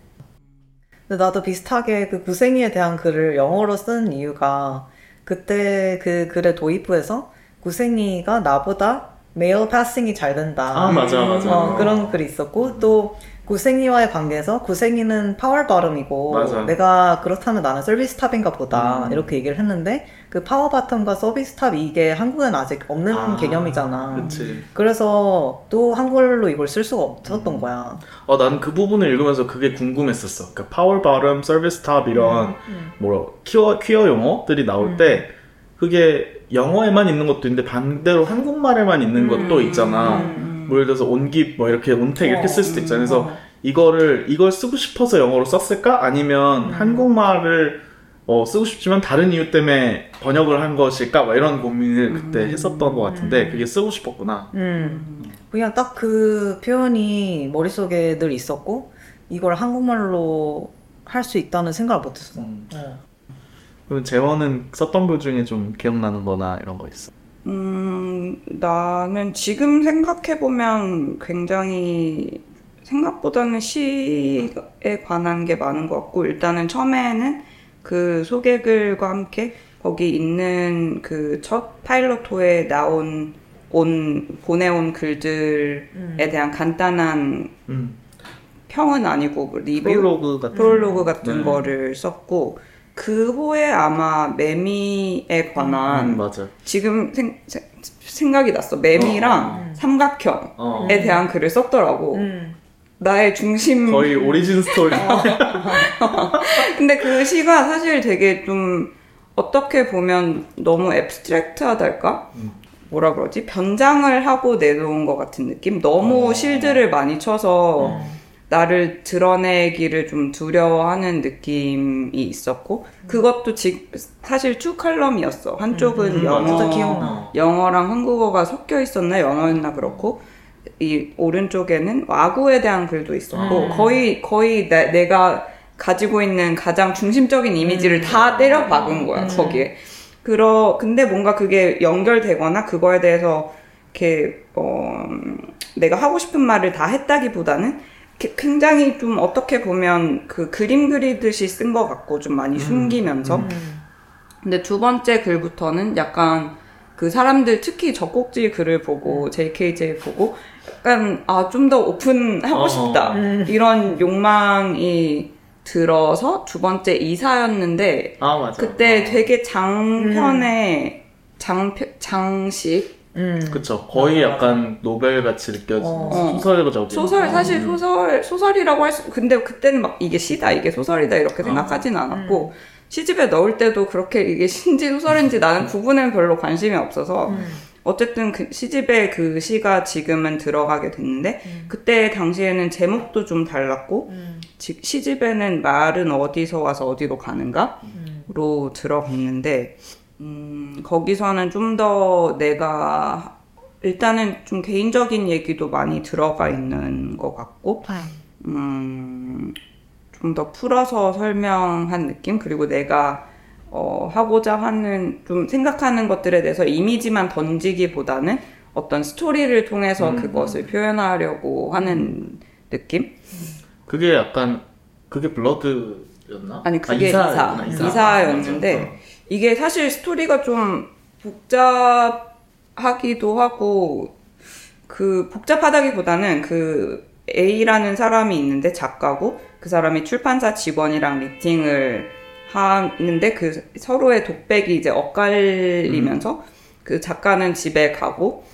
근데 나도 비슷하게 그 구생이에 대한 글을 영어로 쓴 이유가 그때 그 글의 도입부에서 구생이가 나보다 male passing이 잘 된다. 아 맞아 맞아. 어, 그런 글이 있었고 또 구생이와의 관계에서 구생이는 power bottom이고 맞아. 내가 그렇다면 나는 service top인가 보다 음. 이렇게 얘기를 했는데 그 power bottom과 service top 이게 한국에는 아직 없는 아, 개념이잖아. 그치. 그래서 또 한글로 이걸 쓸 수가 없었던 거야. 어, 난 그 부분을 읽으면서 그게 궁금했었어. 그러니까 power bottom, service top 이런 음. 뭐 퀴어 퀴어 용어들이 나올 음. 때 그게 영어에만 있는 것도 있는데 반대로 한국말에만 있는 음. 것도 있잖아. 음. 뭐 예를 들어서 온깁 뭐 이렇게 온택 이렇게 어, 쓸 수도 있잖아. 그래서 어. 이거를 이걸 쓰고 싶어서 영어로 썼을까? 아니면 음. 한국말을 어, 쓰고 싶지만 다른 이유 때문에 번역을 한 것일까? 막 이런 고민을 그때 음. 했었던 것 같은데 그게 쓰고 싶었구나. 음. 그냥 딱 그 표현이 머릿속에 늘 있었고 이걸 한국말로 할 수 있다는 생각을 못했어. 음. 어. 그럼 재원은 썼던 글 중에 좀 기억나는 거나 이런 거 있어? 음, 나는 지금 생각해보면 굉장히 생각보다는 시에 관한 게 많은 것 같고 일단은 처음에는 그 소개글과 함께 거기 있는 그 첫 파일럿 호에 나온 온 보내온 글들에 대한 간단한 음. 평은 아니고 뭐 리뷰 프롤로그 같은 프롤로그 같은 네. 거를 썼고 그 후에 아마 매미에 관한 음, 맞아. 지금 생, 생- 생각이 났어 매미랑 삼각형에 어. 대한 글을 썼더라고 음. 나의 중심 거의 origin story. 근데 그 시가 사실 되게 좀 어떻게 보면 너무 abstract하달까? 뭐라 그러지? 변장을 하고 내놓은 것 같은 느낌? 너무 어. shield를 많이 쳐서 나를 드러내기를 좀 두려워하는 느낌이 있었고 그것도 지, 사실 two column이었어. 한쪽은 음, 영어, 진짜 기억나. 영어랑 한국어가 섞여 있었나 영어였나 그렇고 이 오른쪽에는 와구에 대한 글도 있었고 음. 거의 거의 내, 내가 가지고 있는 가장 중심적인 이미지를 다 때려 박은 거야 거기에. 그러 근데 뭔가 그게 연결되거나 그거에 대해서 이렇게 어 내가 하고 싶은 말을 다 했다기보다는 굉장히 좀 어떻게 보면 그 그림 그리듯이 쓴 것 같고 좀 많이 숨기면서. 근데 두 번째 글부터는 약간 그 사람들 특히 젖꼭지 글을 보고 JKJ 보고 약간 아 좀 더 오픈하고 어허. 싶다. 이런 욕망이 들어서 두 번째 이사였는데 아 맞아. 그때 어. 되게 장편의 장편 장식 음. 그쵸. 거의 약간 노벨 같이 느껴지는 어. 소설적인. 소설 사실 소설 소설이라고 할 수 근데 그때는 막 이게 시다 이게 소설이다 이렇게 생각하진 않았고 시집에 넣을 때도 그렇게 이게 시인지 소설인지 나는 구분은 별로 관심이 없어서 어쨌든 그 시집에 그 시가 지금은 들어가게 됐는데 그때 당시에는 제목도 좀 달랐고 지- 시집에는 말은 어디서 와서 어디로 가는가로 들어갔는데 음, 거기서는 좀 더 내가 일단은 좀 개인적인 얘기도 많이 들어가 있는 것 같고 음, 좀 더 풀어서 설명한 느낌 그리고 내가 어, 하고자 하는 좀 생각하는 것들에 대해서 이미지만 던지기보다는 어떤 스토리를 통해서 음. 그것을 표현하려고 하는 느낌? 그게 약간 그게 블러드였나? 아니 그게 이사, 이사, 이사. 이사, 였는데 맞아. 이게 사실 스토리가 좀 복잡하기도 하고 그 복잡하다기보다는 그 A라는 사람이 있는데 작가고 그 사람이 출판사 직원이랑 미팅을 하는데 그 서로의 독백이 이제 엇갈리면서 그 작가는 집에 가고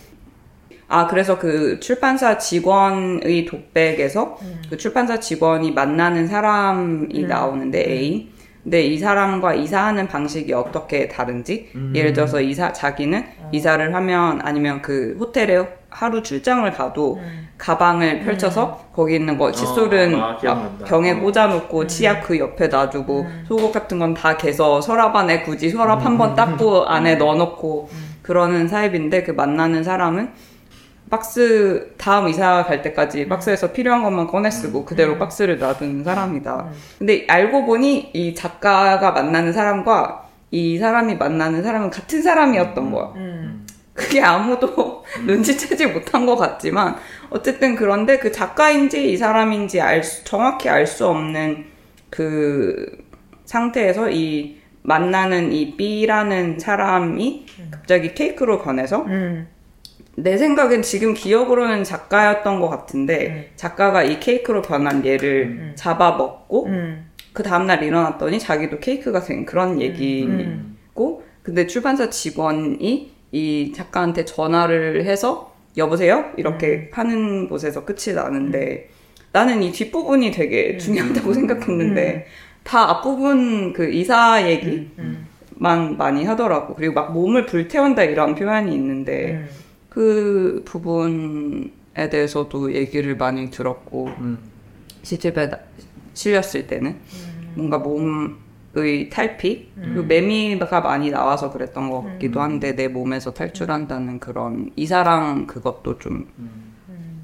아 그래서 그 출판사 직원의 독백에서 그 출판사 직원이 만나는 사람이 나오는데 A 근데 이 사람과 이사하는 방식이 어떻게 다른지? 예를 들어서 이사 자기는 이사를 하면 아니면 그 호텔에 하루 출장을 가도 가방을 펼쳐서 거기 있는 뭐 칫솔은 아, 기억난다. 병에 어. 꽂아놓고 치약 그 옆에 놔두고 속옷 같은 건 다 개서 서랍 안에 굳이 서랍 한 번 닦고 안에 넣어놓고 그러는 타입인데 그 만나는 사람은 박스 다음 이사 갈 때까지 박스에서 필요한 것만 꺼내 쓰고 그대로 박스를 놔두는 사람이다. 근데 알고 보니 이 작가가 만나는 사람과 이 사람이 만나는 사람은 같은 사람이었던 거야. 음. 그게 아무도 눈치채지 못한 것 같지만 어쨌든 그런데 그 작가인지 이 사람인지 알 수, 정확히 알 수 없는 그 상태에서 이 만나는 이 B라는 사람이 갑자기 케이크로 권해서 음. 내 생각엔 지금 기억으로는 작가였던 것 같은데 작가가 이 케이크로 변한 얘를 잡아 먹고 음. 그 다음날 일어났더니 자기도 케이크가 생 그런 얘기고 음. 근데 출판사 직원이 이 작가한테 전화를 해서 여보세요? 이렇게 하는 곳에서 끝이 나는데 나는 이 뒷부분이 되게 중요하다고 생각했는데 다 앞부분 그 이사 얘기 만 많이 하더라고. 그리고 막 몸을 불태운다 이런 표현이 있는데 음. 그 부분에 대해서도 얘기를 많이 들었고 음. 시집에 나- 실렸을 때는 뭔가 몸의 탈피 그리고 매미가 많이 나와서 그랬던 것 같기도 한데 내 몸에서 탈출한다는 그런 이사랑 그것도 좀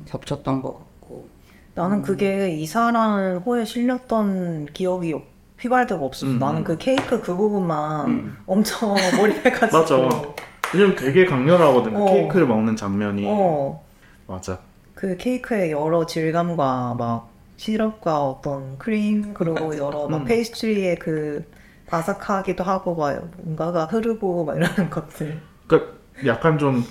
겹쳤던 것 같고 나는 그게 이사라는 호에 실렸던 기억이 휘발대가 없었어. 음. 나는 그 케이크 그 부분만 엄청 몰입해가지고. 왜냐면 되게 강렬하거든. 그 어. 케이크를 먹는 장면이. 어. 맞아. 그 케이크의 여러 질감과 막 시럽과 어떤 크림 그리고 여러 막 음. 페이스트리의 그 바삭하기도 하고 막 뭔가가 흐르고 막 이런 것들. 그러니까 약간 좀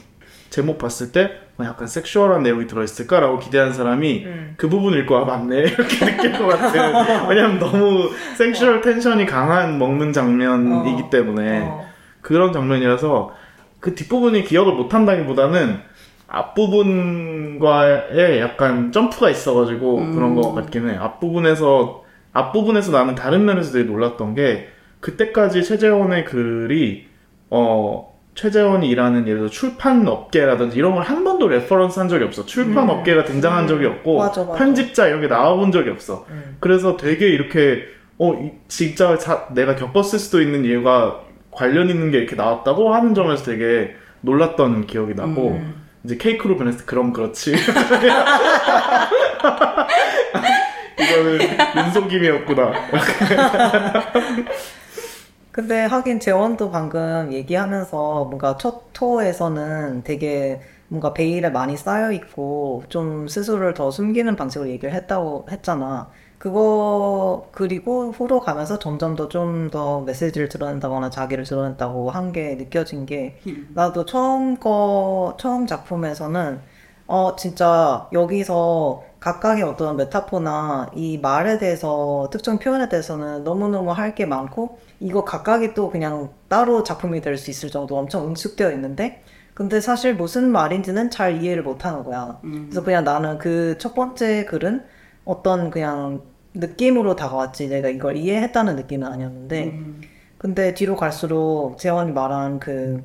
제목 봤을 때 어, 약간 sexual한 내용이 들어있을까라고 기대한 사람이 음. 그 부분 읽고 아 맞네 이렇게 느낄 것 같은 왜냐면 너무 sexual tension이 강한 먹는 장면이기 어. 때문에 어. 그런 장면이라서 그 뒷부분이 기억을 못한다기보다는 앞부분과의 약간 점프가 있어가지고 음. 그런 것 같긴 해 앞부분에서 앞부분에서 나는 다른 면에서 되게 놀랐던 게 그때까지 최재원의 글이 어 최재원이 일하는 예를 들어 출판 업계라든지 이런 걸 한 번도 reference 한 적이 없어 출판 음. 업계가 등장한 적이 없고 맞아, 맞아. 편집자 이런 게 나와본 적이 없어 음. 그래서 되게 이렇게 어 이- 진짜 자- 내가 겪었을 수도 있는 이유가 관련 있는 게 이렇게 나왔다고 하는 점에서 되게 놀랐던 기억이 나고 음. 이제 케이크로 변했을 때 그럼 그렇지 이거는 윤속임이었구나 근데 하긴 재원도 방금 얘기하면서 뭔가 첫 토에서는 되게 뭔가 베일에 많이 쌓여 있고 좀 스스로를 더 숨기는 방식으로 얘기를 했다고 했잖아. 그거 그리고 후로 가면서 점점 더좀더 메시지를 드러낸다거나 자기를 드러낸다고 한 게 느껴진 게 나도 처음 거 처음 작품에서는 어 진짜 여기서 각각의 어떤 메타포나 이 말에 대해서 특정 표현에 대해서는 너무너무 할 게 많고 이거 각각이 또 그냥 따로 작품이 될 수 있을 정도 엄청 응축되어 있는데 근데 사실 무슨 말인지는 잘 이해를 못 하는 거야. 그래서 그냥 나는 그 첫 번째 글은 어떤 그냥 느낌으로 다가왔지 내가 이걸 이해했다는 느낌은 아니었는데 음. 근데 뒤로 갈수록 재원이 말한 그,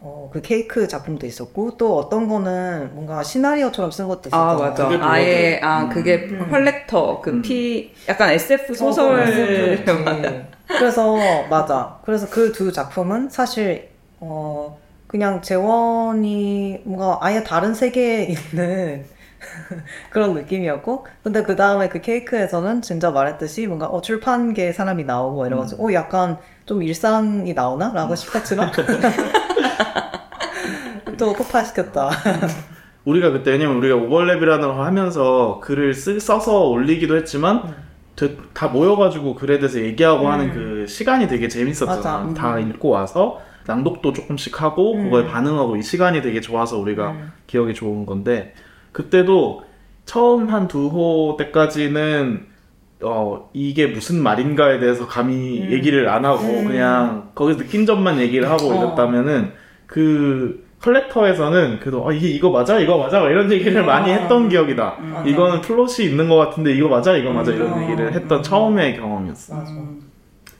어, 그 케이크 작품도 있었고 또 어떤 거는 뭔가 시나리오처럼 쓴 것도 있었잖아. 아 맞아. 아예. 아 음. 그게 음. 컬렉터 그 음. 피 약간 SF 소설 어, 그렇지. 그래서 맞아. 그래서 그 두 작품은 사실 어 그냥 재원이 뭔가 아예 다른 세계에 있는 그런 느낌이었고 근데 그 다음에 그 케이크에서는 진짜 말했듯이 뭔가 어 출판계 사람이 나오고 이래가지고 어 약간 좀 일상이 나오나라고 싶었지만 또 폭파시켰다. 우리가 그때 왜냐면 우리가 오버랩이라는 걸 하면서 글을 쓰, 써서 올리기도 했지만 되- 다 모여가지고 글에 대해서 얘기하고 음. 하는 그 시간이 되게 재밌었잖아. 다 읽고 와서 낭독도 조금씩 하고 음. 그거에 반응하고 이 시간이 되게 좋아서 우리가 음. 기억이 좋은 건데 그때도 처음 한 두 호 때까지는 어 이게 무슨 말인가에 대해서 감히 음. 얘기를 안 하고 음. 그냥 거기서 느낀 점만 얘기를 하고 어. 이랬다면은 그 컬렉터에서는 그래도 아, 이게 이거 맞아 이거 맞아 막 이런 얘기를 많이 어. 했던 기억이다. 맞아. 이거는 플롯이 있는 것 같은데 이거 맞아 이거 맞아 이런 음. 얘기를 했던 음. 처음의 경험이었어. 음.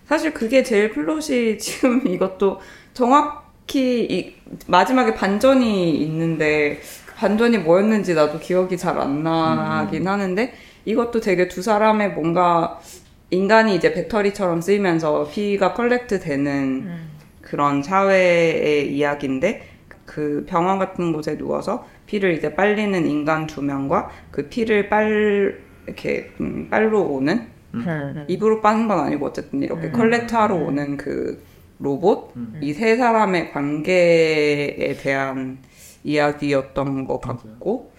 사실 그게 제일 플롯이 지금 이것도 정확히 이 마지막에 반전이 있는데 그 반전이 뭐였는지 나도 기억이 잘 안 나긴 하는데 이것도 되게 두 사람의 뭔가 인간이 이제 배터리처럼 쓰이면서 피가 collect 되는 음. 그런 사회의 이야기인데 그 병원 같은 곳에 누워서 피를 이제 빨리는 인간 두 명과 그 피를 빨 이렇게 음, 빨로 오는 음. 입으로 빠는 건 아니고 어쨌든 이렇게 음. collect하러 음. 오는 그 로봇 음. 이 세 사람의 관계에 대한 이야기였던 것 같고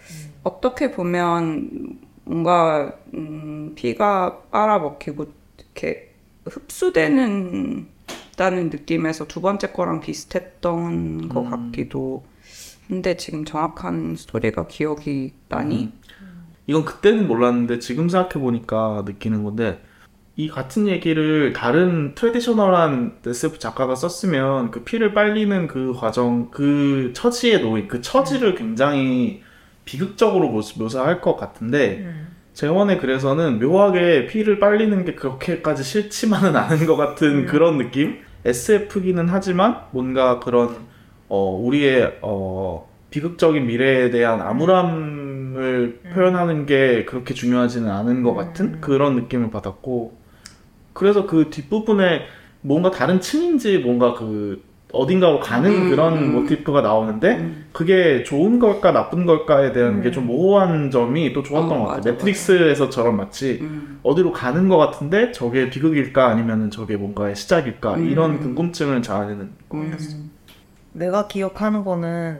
어떻게 보면 뭔가 음, 피가 빨아먹히고 이렇게 흡수되는 다는 느낌에서 두 번째 거랑 비슷했던 것 음. 같기도 한데 지금 정확한 스토리가 기억이 나니? 이건 그때는 몰랐는데 지금 생각해 보니까 느끼는 건데 이 같은 얘기를 다른 트레디셔널한 SF 작가가 썼으면 그 피를 빨리는 그 과정, 그 처지에 놓인 그 처지를 굉장히 비극적으로 모- 묘사할 것 같은데 음. 재원의 글에서는 묘하게 피를 빨리는 게 그렇게까지 싫지만은 않은 것 같은 음. 그런 느낌? SF기는 하지만 뭔가 그런 어, 우리의 어, 비극적인 미래에 대한 암울함을 음. 표현하는 게 그렇게 중요하지는 않은 것 같은 음. 그런 느낌을 받았고 그래서 그 뒷부분에 뭔가 다른 층인지 뭔가 그 어딘가로 가는 음, 그런 음. 모티프가 나오는데 음. 그게 좋은 걸까 나쁜 걸까에 대한 음. 게좀 모호한 점이 또 좋았던 어, 것 같아요. 맞아, 매트릭스에서처럼 마치 음. 어디로 가는 것 같은데 저게 비극일까 아니면 저게 뭔가의 시작일까 음. 이런 궁금증을 자아내는 음. 내가 기억하는 거는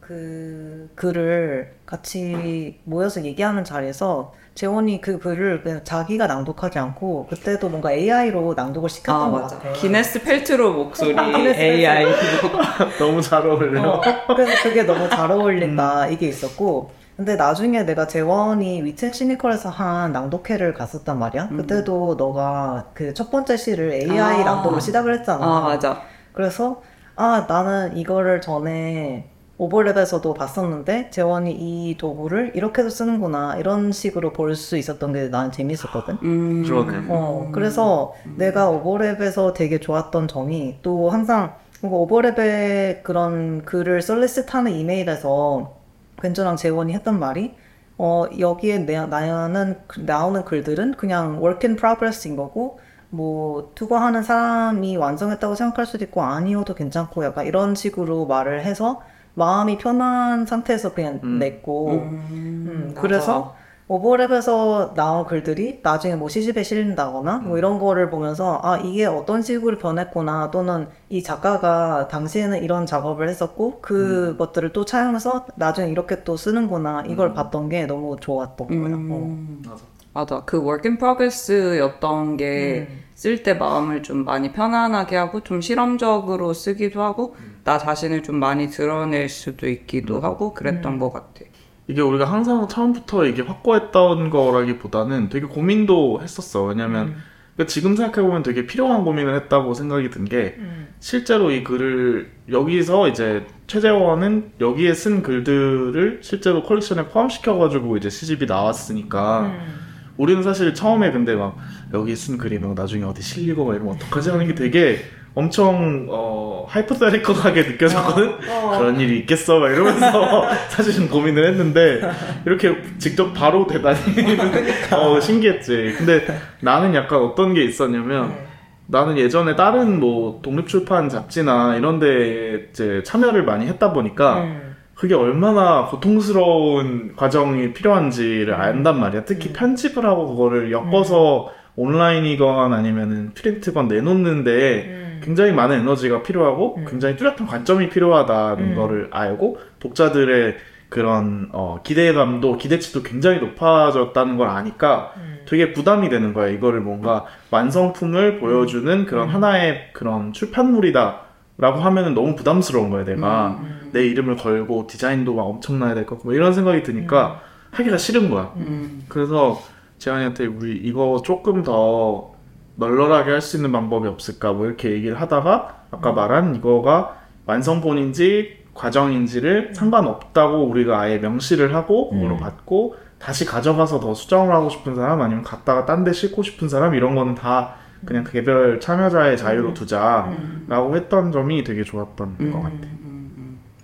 그 글을 같이 모여서 얘기하는 자리에서 재원이 그 글을 그냥 자기가 낭독하지 않고 그때도 뭔가 AI로 낭독을 아 시켰던 것 맞아. 같아. 기네스 펠트로 목소리 기네스 AI 너무 잘 어울려. 어, 그래서 그게 너무 잘 어울린다 이게 있었고 근데 나중에 내가 재원이 위튼 시니컬에서 한 낭독회를 갔었단 말이야 그때도 너가 그 첫 번째 시를 AI 아. 낭독으로 시작을 했잖아 아 맞아. 그래서 아 나는 이거를 전에 오버랩에서도 봤었는데 재원이 이 도구를 이렇게도 쓰는구나 이런 식으로 볼 수 있었던 게 나는 재밌었거든 음. 그러네. 어, 그래서 내가 오버랩에서 되게 좋았던 점이 또 항상 뭔가 오버랩에 그런 글을 솔리스트하는 이메일에서 벤저랑 재원이 했던 말이 어, 여기에 내, 나는 그- 나오는 글들은 그냥 work in progress인 거고 뭐 투과하는 사람이 완성했다고 생각할 수도 있고 아니어도 괜찮고 약간 이런 식으로 말을 해서 마음이 편한 상태에서 그냥 음. 냈고 음, 음. 그래서 오버랩에서 나온 글들이 나중에 뭐 시집에 실린다거나 뭐 이런 거를 보면서 아 이게 어떤 식으로 변했구나 또는 이 작가가 당시에는 이런 작업을 했었고 그 것들을 또 차용해서 나중에 이렇게 또 쓰는구나 이걸 봤던 게 너무 좋았던 거예요. 어. 음. 맞아. 그 work in progress였던 게 음. 쓸때 마음을 좀 많이 편안하게 하고 좀 실험적으로 쓰기도 하고 나 자신을 좀 많이 드러낼 수도 있기도 하고 그랬던 것 같아. 이게 우리가 항상 처음부터 이게 확고했던 거라기보다는 되게 고민도 했었어. 왜냐면 그러니까 지금 생각해보면 되게 필요한 고민을 했다고 생각이 든게 음. 실제로 이 글을 여기서 이제 최재원은 여기에 쓴 글들을 실제로 컬렉션에 포함시켜가지고 이제 시집이 나왔으니까 음. 우리는 사실 처음에 근데 막 여기 쓴 글이 막 나중에 어디 실리고 막 이러면 어떡하지 하는 게 되게 엄청 어 하이퍼세리컬하게 느껴졌거든. 어. 그런 일이 있겠어 막 이러면서 사실은 고민을 했는데 이렇게 직접 바로 대단히 어 신기했지. 근데 나는 약간 어떤 게 있었냐면 네. 나는 예전에 다른 뭐 독립 출판 잡지나 이런 데 이제 참여를 많이 했다 보니까 음. 그게 얼마나 고통스러운 과정이 필요한지를 안단 말이야. 특히 편집을 하고 그거를 엮어서 온라인이건 아니면은 프린트건 내놓는데 음. 굉장히 많은 에너지가 필요하고 음. 굉장히 뚜렷한 관점이 필요하다는 음. 거를 알고 독자들의 그런 어, 기대감도 기대치도 굉장히 높아졌다는 걸 아니까 음. 되게 부담이 되는 거야. 이거를 뭔가 완성품을 보여주는 그런 음. 하나의 그런 출판물이다라고 하면은 너무 부담스러운 거야. 내가 음. 내 이름을 걸고 디자인도 막 엄청나야 될 것 같고 뭐 이런 생각이 드니까 하기가 싫은 거야. 음. 그래서 재환이한테 우리 이거 조금 더 널널하게 할 수 있는 방법이 없을까 뭐 이렇게 얘기를 하다가 아까 말한 이거가 완성본인지 과정인지를 상관없다고 우리가 아예 명시를 하고 음. 받고 다시 가져가서 더 수정을 하고 싶은 사람 아니면 갔다가 딴 데 싣고 싶은 사람 이런 거는 다 그냥 개별 참여자의 자유로 두자라고 했던 점이 되게 좋았던 것 같아. 음,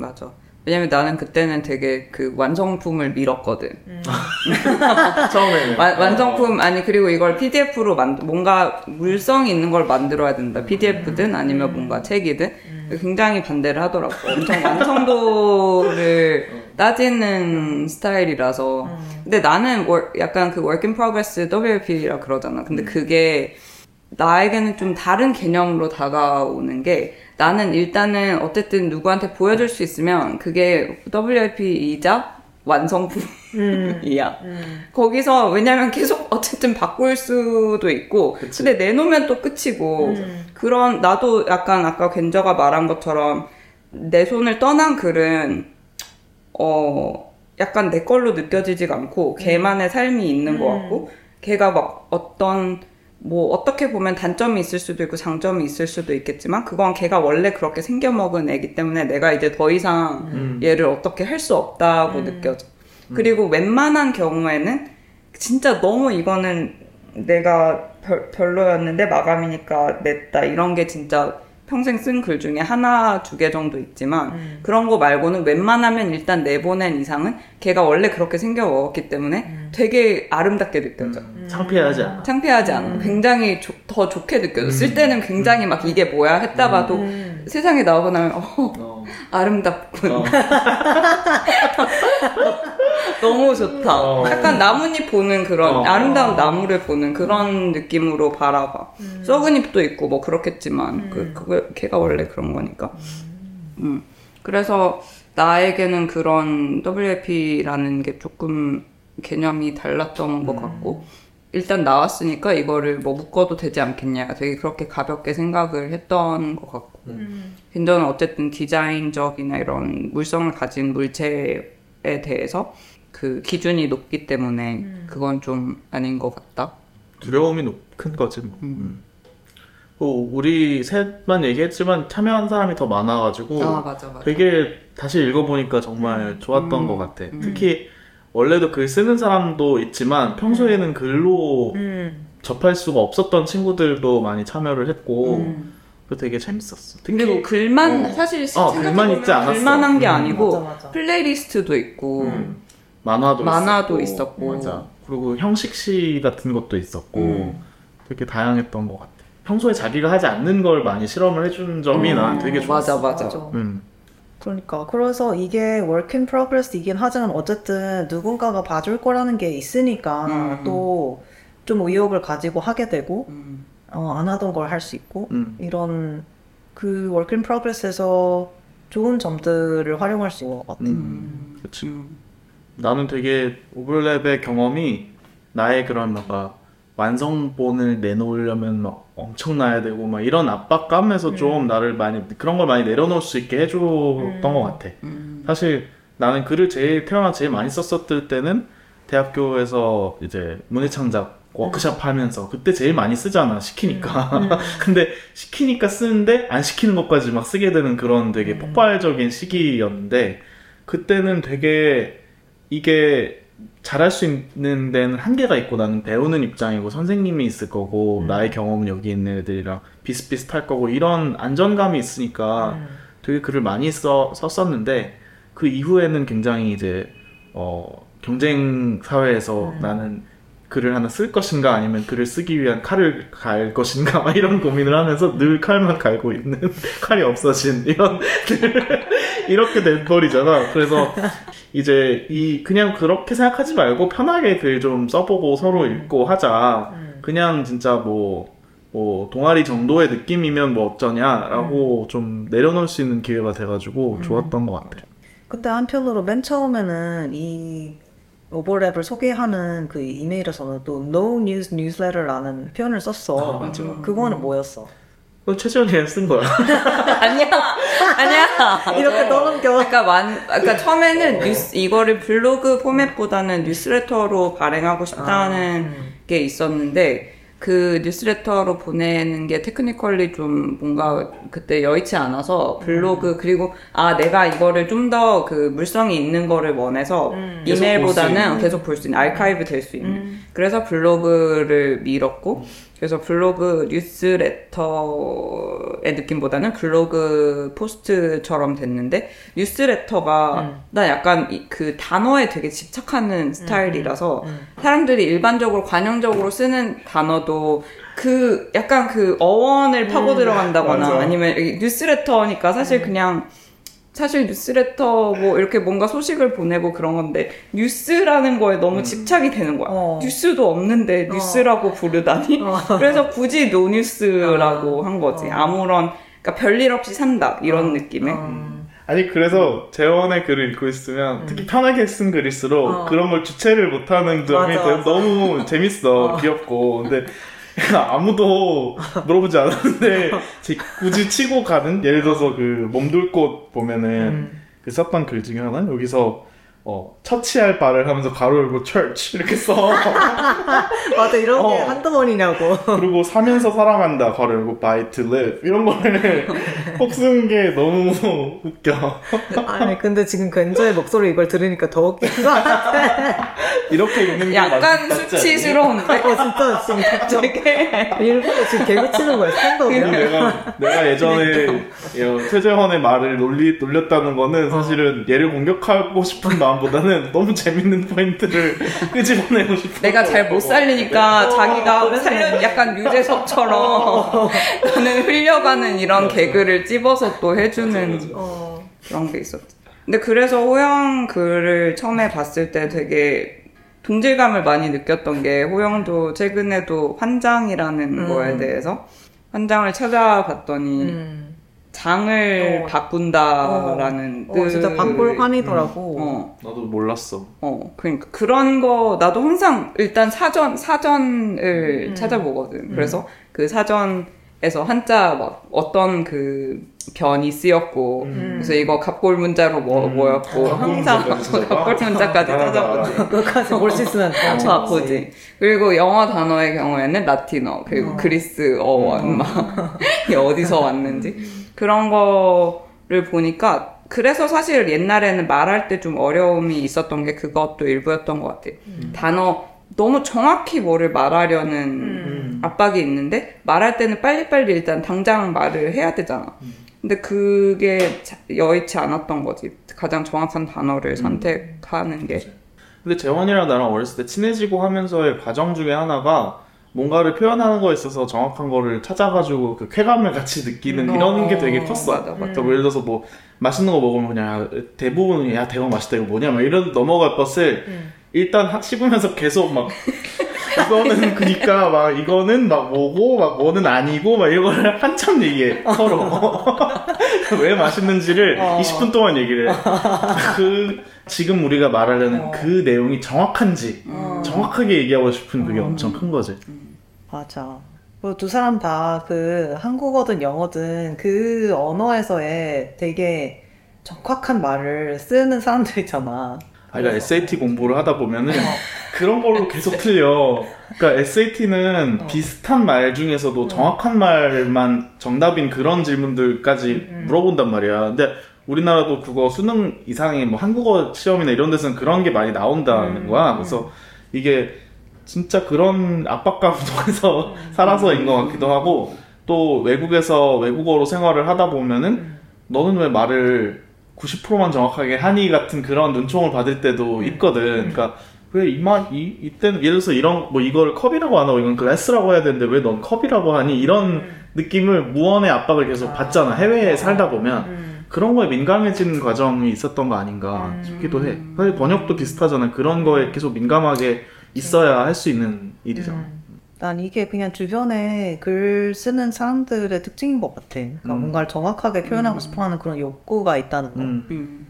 맞아. 왜냐면 나는 그때는 되게 그 완성품을 밀었거든. 처음에는 완, 완성품 아니 그리고 이걸 PDF로 만 뭔가 물성이 있는 걸 만들어야 된다. PDF든 아니면 뭔가 책이든 굉장히 반대를 하더라고. 엄청 완성도를 따지는 스타일이라서. 근데 나는 월- 약간 그 work in progress WP라 그러잖아. 근데 그게 나에게는 좀 다른 개념으로 다가오는 게 나는 일단은 어쨌든 누구한테 보여줄 수 있으면 그게 WLP이자 완성품이야. 음. 거기서 왜냐면 계속 어쨌든 바꿀 수도 있고 그치. 근데 내놓으면 또 끝이고 음. 그런 나도 약간 아까 겐저가 말한 것처럼 내 손을 떠난 글은 어 약간 내 걸로 느껴지지가 않고 걔만의 삶이 있는 것 같고 걔가 막 어떤 뭐 어떻게 보면 단점이 있을 수도 있고 장점이 있을 수도 있겠지만 그건 걔가 원래 그렇게 생겨 먹은 애기 때문에 내가 이제 더 이상 음. 얘를 어떻게 할 수 없다고 느껴져. 그리고 웬만한 경우에는 진짜 너무 이거는 내가 별, 별로였는데 마감이니까 냈다 이런 게 진짜 평생 쓴 글 중에 하나 두 개 정도 있지만 그런 거 말고는 웬만하면 일단 내보낸 이상은 걔가 원래 그렇게 생겨 먹었기 때문에 되게 아름답게 느껴져. 음, 창피하지 않아. 창피하지 않아. 굉장히 조- 더 좋게 느껴져. 쓸 때는 굉장히 막 이게 뭐야 했다 봐도 음. 세상에 나오고 나면 어, 어. 아름답군. 어. 너무 좋다. 어. 약간 나뭇잎 보는 그런 어. 아름다운 나무를 보는 그런 느낌으로 바라봐. 썩은 잎도 있고 뭐 그렇겠지만 그 그거 걔가 원래 그런 거니까. 음. 그래서 나에게는 그런 WFP라는 게 조금 개념이 달랐던 것 같고 일단 나왔으니까 이거를 뭐 묶어도 되지 않겠냐 되게 그렇게 가볍게 생각을 했던 것 같고 빈더는 어쨌든 디자인적이나 이런 물성을 가진 물체에 대해서 그 기준이 높기 때문에 그건 좀 아닌 것 같다. 두려움이 높은 거지 뭐. 음. 뭐 우리 셋만 얘기했지만 참여한 사람이 더 많아가지고 아 맞아 맞아. 되게 다시 읽어보니까 정말 좋았던 것 같아. 특히 원래도 글 쓰는 사람도 있지만 평소에는 글로 음. 접할 수가 없었던 친구들도 많이 참여를 했고 음. 그 되게 재밌었어. 특히 그리고 글만 어. 사실 어, 글만 있지 않았어. 글만 한게 음. 아니고 맞아, 맞아. 플레이리스트도 있고 음. 만화도, 만화도 있었고, 있었고. 맞아. 그리고 형식시 같은 것도 있었고 음. 되게 다양했던 것 같아. 평소에 자기가 하지 않는 걸 많이 실험을 해주는 점이 음. 난 되게 좋았어. 맞아 맞아. 음. 그러니까 그래서 이게 work in progress이긴 하지만 어쨌든 누군가가 봐줄 거라는 게 있으니까 음. 또좀 의욕을 가지고 하게 되고 음. 어, 안 하던 걸 할 수 있고 음. 이런 그 work in progress에서 좋은 점들을 활용할 수 있는 것 같아. 음. 그치. 음. 나는 되게 오버랩의 경험이 나의 그런 뭔가 완성본을 내놓으려면 막 엄청나야 되고 막 이런 압박감에서 좀 나를 많이 그런 걸 많이 내려놓을 수 있게 해줬던 것 같아. 음. 사실 나는 글을 제일 태어나 제일 많이 썼었을 때는 대학교에서 이제 문예창작 워크샵 하면서 그때 제일 많이 쓰잖아 시키니까. 근데 시키니까 쓰는데 안 시키는 것까지 막 쓰게 되는 그런 되게 폭발적인 시기였는데 그때는 되게 이게 잘할 수 있는 데는 한계가 있고 나는 배우는 입장이고 선생님이 있을 거고 나의 경험은 여기 있는 애들이랑 비슷비슷할 거고 이런 안정감이 있으니까 음. 되게 글을 많이 써, 썼었는데 그 이후에는 굉장히 이제 어, 경쟁 사회에서 나는 글을 하나 쓸 것인가 아니면 글을 쓰기 위한 칼을 갈 것인가 막 이런 고민을 하면서 늘 칼만 갈고 있는 칼이 없어진 이런 이렇게 된 버리잖아. 그래서 이제 이 그냥 그렇게 생각하지 말고 편하게 글 좀 써보고 서로 읽고 하자. 그냥 진짜 뭐, 뭐, 동아리 정도의 느낌이면 뭐 어쩌냐라고 좀 내려놓을 수 있는 기회가 돼가지고 좋았던 것 같아. 근데 한편으로 맨 처음에는 이 오버랩을 소개하는 그 이메일에서는 또 no news newsletter라는 표현을 썼어. 아, 맞아. 그거는 뭐였어? 그거 최지원이가 쓴 거야. 아니야 아니야. 이렇게 떠넘겨. 그러니까 완, 그러니까 처음에는 뉴스 이거를 블로그 포맷보다는 뉴스레터로 발행하고 싶다는 음. 게 있었는데 그 뉴스레터로 보내는 게 technically 좀 뭔가 그때 여의치 않아서 블로그 그리고 아 내가 이거를 좀 더 그 물성이 있는 거를 원해서 음. 이메일보다는 있는. 계속 볼 수 있는 아이카이브 될 수 있는 그래서 블로그를 밀었고 그래서 블로그 뉴스레터의 느낌보다는 블로그 포스트처럼 됐는데 뉴스레터가 음. 나 약간 이- 그 단어에 되게 집착하는 스타일이라서 음. 사람들이 일반적으로 관용적으로 쓰는 단어도 그 약간 그 어원을 파고 들어간다거나. 아니면 이 뉴스레터니까 사실 그냥 사실 뉴스레터 뭐 이렇게 뭔가 소식을 보내고 그런 건데 뉴스라는 거에 너무 집착이 되는 거야. 어. 뉴스도 없는데 뉴스라고 부르다니. 그래서 굳이 no news라고 한 거지. 아무런 그러니까 별일 없이 산다 이런 느낌의. 아니 그래서 재원의 글을 읽고 있으면 특히 편하게 쓴 글일수록 어. 그런 걸 주체를 못하는 점이 맞아, 맞아. 너무 재밌어 귀엽고 근데 아무도 물어보지 않았는데 제- 굳이 치고 가는 예를 들어서 그 몸둘꽃 보면은 음. 그 썼던 글 중에 하나는 여기서 어 처치할 바를 하면서 가로 열고 church 이렇게 써 맞아 이런 게 어. 한두 번이냐고. 그리고 사면서 살아간다 가로 열고 by to live 이런 거를 꼭 쓰는 게 너무 웃겨 아니 근데 지금 근저의 목소리 이걸 들으니까 더 웃긴 거 같아. 이렇게 읽는 게 약간? 수치스러운데. 어 진짜 지금 갑자기 되게 일부러 지금 개그 치는 거야 스탠드업이야. 내가 내가 예전에 어, 최재헌의 말을 놀리 놀렸다는 거는 사실은 얘를 공격하고 싶은 마음 보다는 너무 재밌는 포인트를 끄집어내고 싶어. 내가 잘 못 살리니까 자기가 살려 약간 유재석처럼 나는 흘려가는 이런 개그를 찝어서 또 해주는 어. 그런 게 있었지. 근데 그래서 호영 글을 처음에 봤을 때 되게 동질감을 많이 느꼈던 게 호영도 최근에도 환장이라는 음. 거에 대해서 환장을 찾아봤더니 음. 장을 어. 바꾼다라는 어, 진짜 뜻을- 방골환이더라고. 어, 나도 몰랐어. 어, 그러니까 그런 거 나도 항상 일단 사전 사전을 음. 찾아보거든. 그래서 그 사전에서 한자 막 어떤 그 변이 쓰였고, 음. 그래서 이거 갑골 문자로 뭐 음. 뭐였고 항상? 갑골 문자까지 찾아보지. 그것까지 볼 수 있으면 엄청 바쁘지. 그리고 영어 단어의 경우에는 라틴어, 그리고 어. 그리스 어원, 막, 이게 어디서 왔는지. 그런 거를 보니까, 그래서 사실 옛날에는 말할 때 좀 어려움이 있었던 게 그것도 일부였던 것 같아. 단어, 너무 정확히 뭐를 말하려는 음. 압박이 있는데, 말할 때는 빨리빨리 일단 당장 말을 해야 되잖아. 근데 그게 자- 여의치 않았던 거지. 가장 정확한 단어를 선택하는 게. 근데 재원이랑 나랑 어렸을 때 친해지고 하면서의 과정 중에 하나가 뭔가를 표현하는 거에 있어서 정확한 거를 찾아가지고 그 쾌감을 같이 느끼는 음, 이런 어, 게 되게 컸어. 맞아, 맞아. 그러니까 뭐 예를 들어서 뭐 맛있는 거 먹으면 그냥 야, 대부분 야 대박 맛있다 이거 뭐냐 막 이런 넘어갈 것을 음. 일단 하- 씹으면서 계속 막 이거는 그니까 막 이거는 막 뭐고 막 뭐는 아니고 막 이걸 한참 얘기해 서로 왜 맛있는지를 어. 20분 동안 얘기를 해. 그 지금 우리가 말하려는 어. 그 내용이 정확한지 어. 정확하게 얘기하고 싶은 그게 어. 엄청 큰 거지. 맞아. 그리고 두 사람 다 그 한국어든 영어든 그 언어에서의 되게 정확한 말을 쓰는 사람들이잖아. 아, 그러니까 SAT 공부를 하다 보면은 그런 걸로 계속 틀려. 그러니까 SAT는 어. 비슷한 말 중에서도 정확한 말만 정답인 그런 질문들까지 음. 물어본단 말이야. 근데 우리나라도 국어 수능 이상의 뭐 한국어 시험이나 이런 데서는 그런 게 많이 나온다는 음. 거야. 그래서 이게 진짜 그런 압박감 속에서 살아서인 것 같기도 하고 또 외국에서 외국어로 생활을 하다 보면은 음. 너는 왜 말을 90%만 정확하게 하니 같은 그런 눈총을 받을 때도 있거든. 그러니까 왜 이말 이 이때는 예를 들어서 이런 뭐 이걸 컵이라고 안 하고 이건 글래스라고 해야 되는데 왜 넌 컵이라고 하니 이런 느낌을 무언의 압박을 계속 아. 받잖아. 해외에 살다 보면 음. 그런 거에 민감해지는 과정이 있었던 거 아닌가 음. 싶기도 해. 사실 번역도 비슷하잖아. 그런 거에 계속 민감하게 있어야 할 수 있는 일이잖아. 음. 난 이게 그냥 주변에 글 쓰는 사람들의 특징인 것 같아. 그러니까 음. 뭔가를 정확하게 표현하고 싶어하는 그런 욕구가 있다는 거. 음. 음.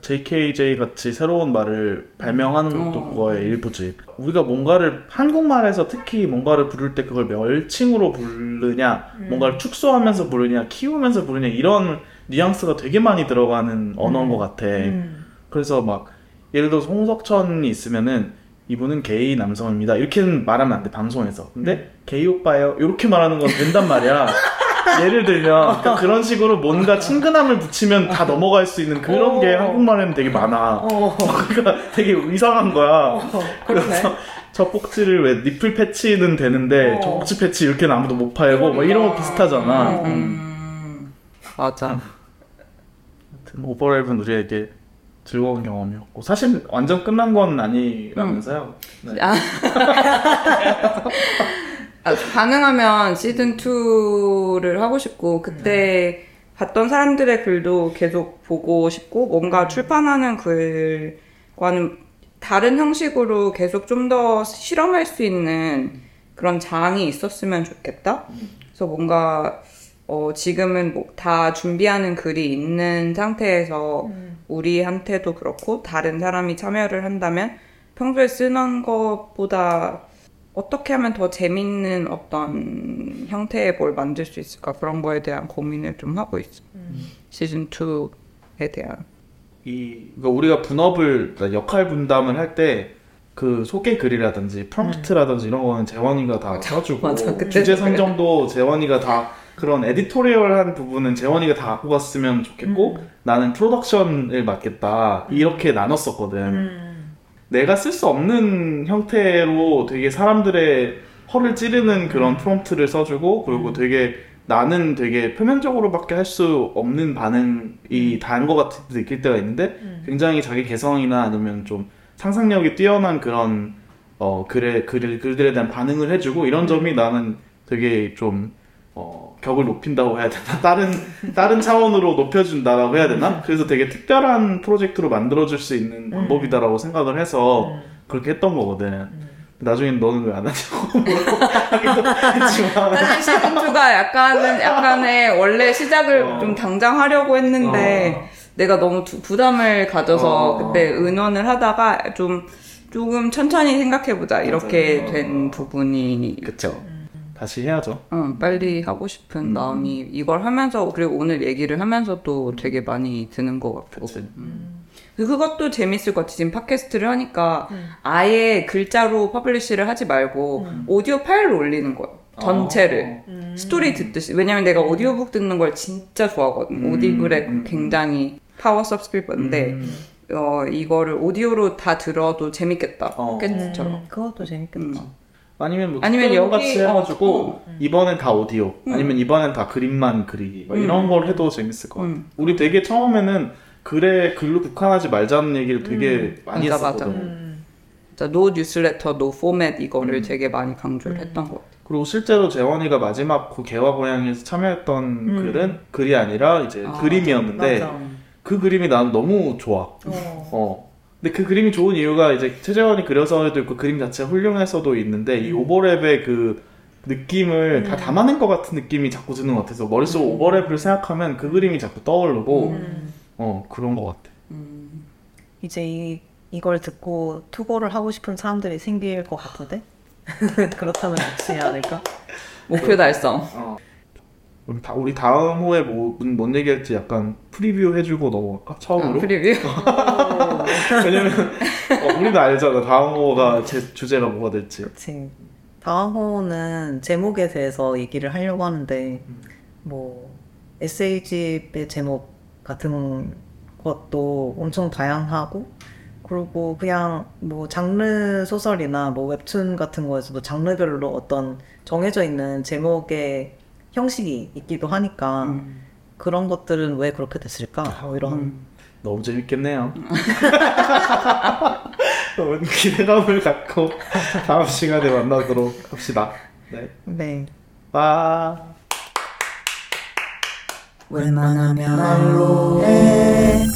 JKJ 같이 새로운 말을 발명하는 것도 어. 그거의 일부지. 우리가 뭔가를 한국말에서 특히 뭔가를 부를 때 그걸 멸칭으로 부르냐, 음. 뭔가를 축소하면서 부르냐, 키우면서 부르냐 이런 뉘앙스가 되게 많이 들어가는 언어인 것 같아. 음. 그래서 막 예를 들어서 홍석천이 있으면은 이분은 게이 남성입니다. 이렇게는 말하면 안 돼 방송에서. 근데 게이 오빠예요. 이렇게 말하는 건 된단 말이야. 예를 들면 그런 식으로 뭔가 친근함을 붙이면 다 넘어갈 수 있는 그런 게 어. 한국말에는 되게 많아. 어, 그러니까 되게 이상한 거야. 어. 그래서 저 꼭지를 왜 니플 패치는 되는데 어. 저 꼭지 패치 이렇게는 아무도 못 팔고 뭐 이런 거 비슷하잖아. 어. 음. 음. 맞아. 아무튼 오버랩은 우리에게 즐거운 경험이었고 사실 완전 끝난 건 아니라면서요. 네. 아. 아, 가능하면 시즌 2를 하고 싶고 그때 봤던 사람들의 글도 계속 보고 싶고 뭔가 출판하는 글과는 다른 형식으로 계속 좀 더 실험할 수 있는 그런 장이 있었으면 좋겠다. 그래서 뭔가 어, 지금은 뭐 다 준비하는 글이 있는 상태에서 음. 우리한테도 그렇고 다른 사람이 참여를 한다면 평소에 쓰는 것보다 어떻게 하면 더 재밌는 어떤 형태의 뭘 만들 수 있을까 그런 거에 대한 고민을 좀 하고 있어. 시즌 2에 대한. 이 그러니까 우리가 분업을 그러니까 역할 분담을 할 때 그 소개 글이라든지 프롬프트라든지 이런 거는 재원이가 다 써주고 맞아. 그때도 주제. 선정도 재원이가 다 그런 에디토리얼한 부분은 재원이가 다 갖고 갔으면 좋겠고 나는 프로덕션을 맡겠다. 이렇게 나눴었거든. 음. 내가 쓸 수 없는 형태로 되게 사람들의 허를 찌르는 그런 프롬프트를 써주고 그리고 되게 나는 되게 표면적으로밖에 할 수 없는 반응이 다한 것 때도 있을 때가 있는데 음. 굉장히 자기 개성이나 아니면 좀 상상력이 뛰어난 그런 어 글에 글 글들에 대한 반응을 해주고 이런 점이 나는 되게 좀 어, 격을 높인다고 해야 되나 다른 다른 차원으로 높여준다라고 해야 되나 그래서 되게 특별한 프로젝트로 만들어줄 수 있는 방법이다라고 생각을 해서 음. 그렇게 했던 거거든. 나중엔 너는 왜 안 하냐고 했지만 사실 시즌2가 약간은, 약간의 원래 시작을 어. 좀 당장 하려고 했는데, 내가 너무 두- 부담을 가져서 어. 그때 의논을 하다가 좀, 조금 천천히 생각해보자. 이렇게 맞아요. 된 부분이 그쵸. 다시 해야죠. 응, 빨리 하고 싶은 음. 마음이 이걸 하면서, 그리고 오늘 얘기를 하면서도 되게 많이 드는 것 같고. 그치. 그- 그것도 재밌을 것 같아. 지금 팟캐스트를 하니까 아예 글자로 publish를 하지 말고 오디오 파일로 올리는 거예요. 전체를. 스토리 듣듯이. 왜냐면 내가 오디오북 듣는 걸 진짜 좋아하거든. 음. Audible의 음. 굉장히 power subscriber인데, 음. 어, 이거를 오디오로 다 들어도 재밌겠다. 어. 팟캐스트처럼. 음, 그것도 재밌겠다. 음. 아니면 뭐 아니면 여기- 같이 해가지고 어, 이번엔 다 오디오 아니면 이번엔 다 그림만 그리기 뭐 이런 걸 해도 재밌을 것 같아. 음. 우리 되게 처음에는 글에 글로 국한하지 말자는 얘기를 되게 많이 맞아, 했었거든. 맞아. 음. 진짜 no newsletter, no format 이거를 음. 되게 많이 강조를 했던 것 같아. 그리고 실제로 재원이가 마지막 그 개화 고양이에서 참여했던 글은 글이 아니라 이제 아, 그림이었는데 맞아. 그 그림이 난 너무 좋아. 어. 어. 근데 그 그림이 좋은 이유가 이제 최재원이 그려서도 있고 그림 자체가 훌륭해서도 있는데 이 오버랩의 그 느낌을 다 담아낸 것 같은 느낌이 자꾸 드는 것 같아서 머릿속 에 오버랩을 생각하면 그 그림이 자꾸 떠오르고 음. 어 그런 것 같아. 음. 이제 이, 이걸 듣고 투고를 하고 싶은 사람들이 생길 것 같은데? 그렇다면 어떻게 해야 될까? 목표 달성. 어. 우리, 다, 우리 다음 호에 뭐, 뭔 얘기할지 약간 preview 해주고 넘어갈까? 처음으로? 아, preview. 왜냐면 어, 우리도 알잖아 다음 호가 제 주제가 뭐가 될지. 그치. 다음 호는 제목에 대해서 얘기를 하려고 하는데, 음. 뭐, 에세이집의 제목 같은 것도 엄청 다양하고, 그리고 그냥 뭐 장르 소설이나 뭐 웹툰 같은 거에서도 장르별로 어떤 정해져 있는 제목의 형식이 있기도 하니까, 음. 그런 것들은 왜 그렇게 됐을까? 뭐 이런. 음. 너무 재밌겠네요. 너무 기대감을 갖고 다음 시간에 만나도록 합시다. 네. 네. 빠. 웬만하면 말로 해.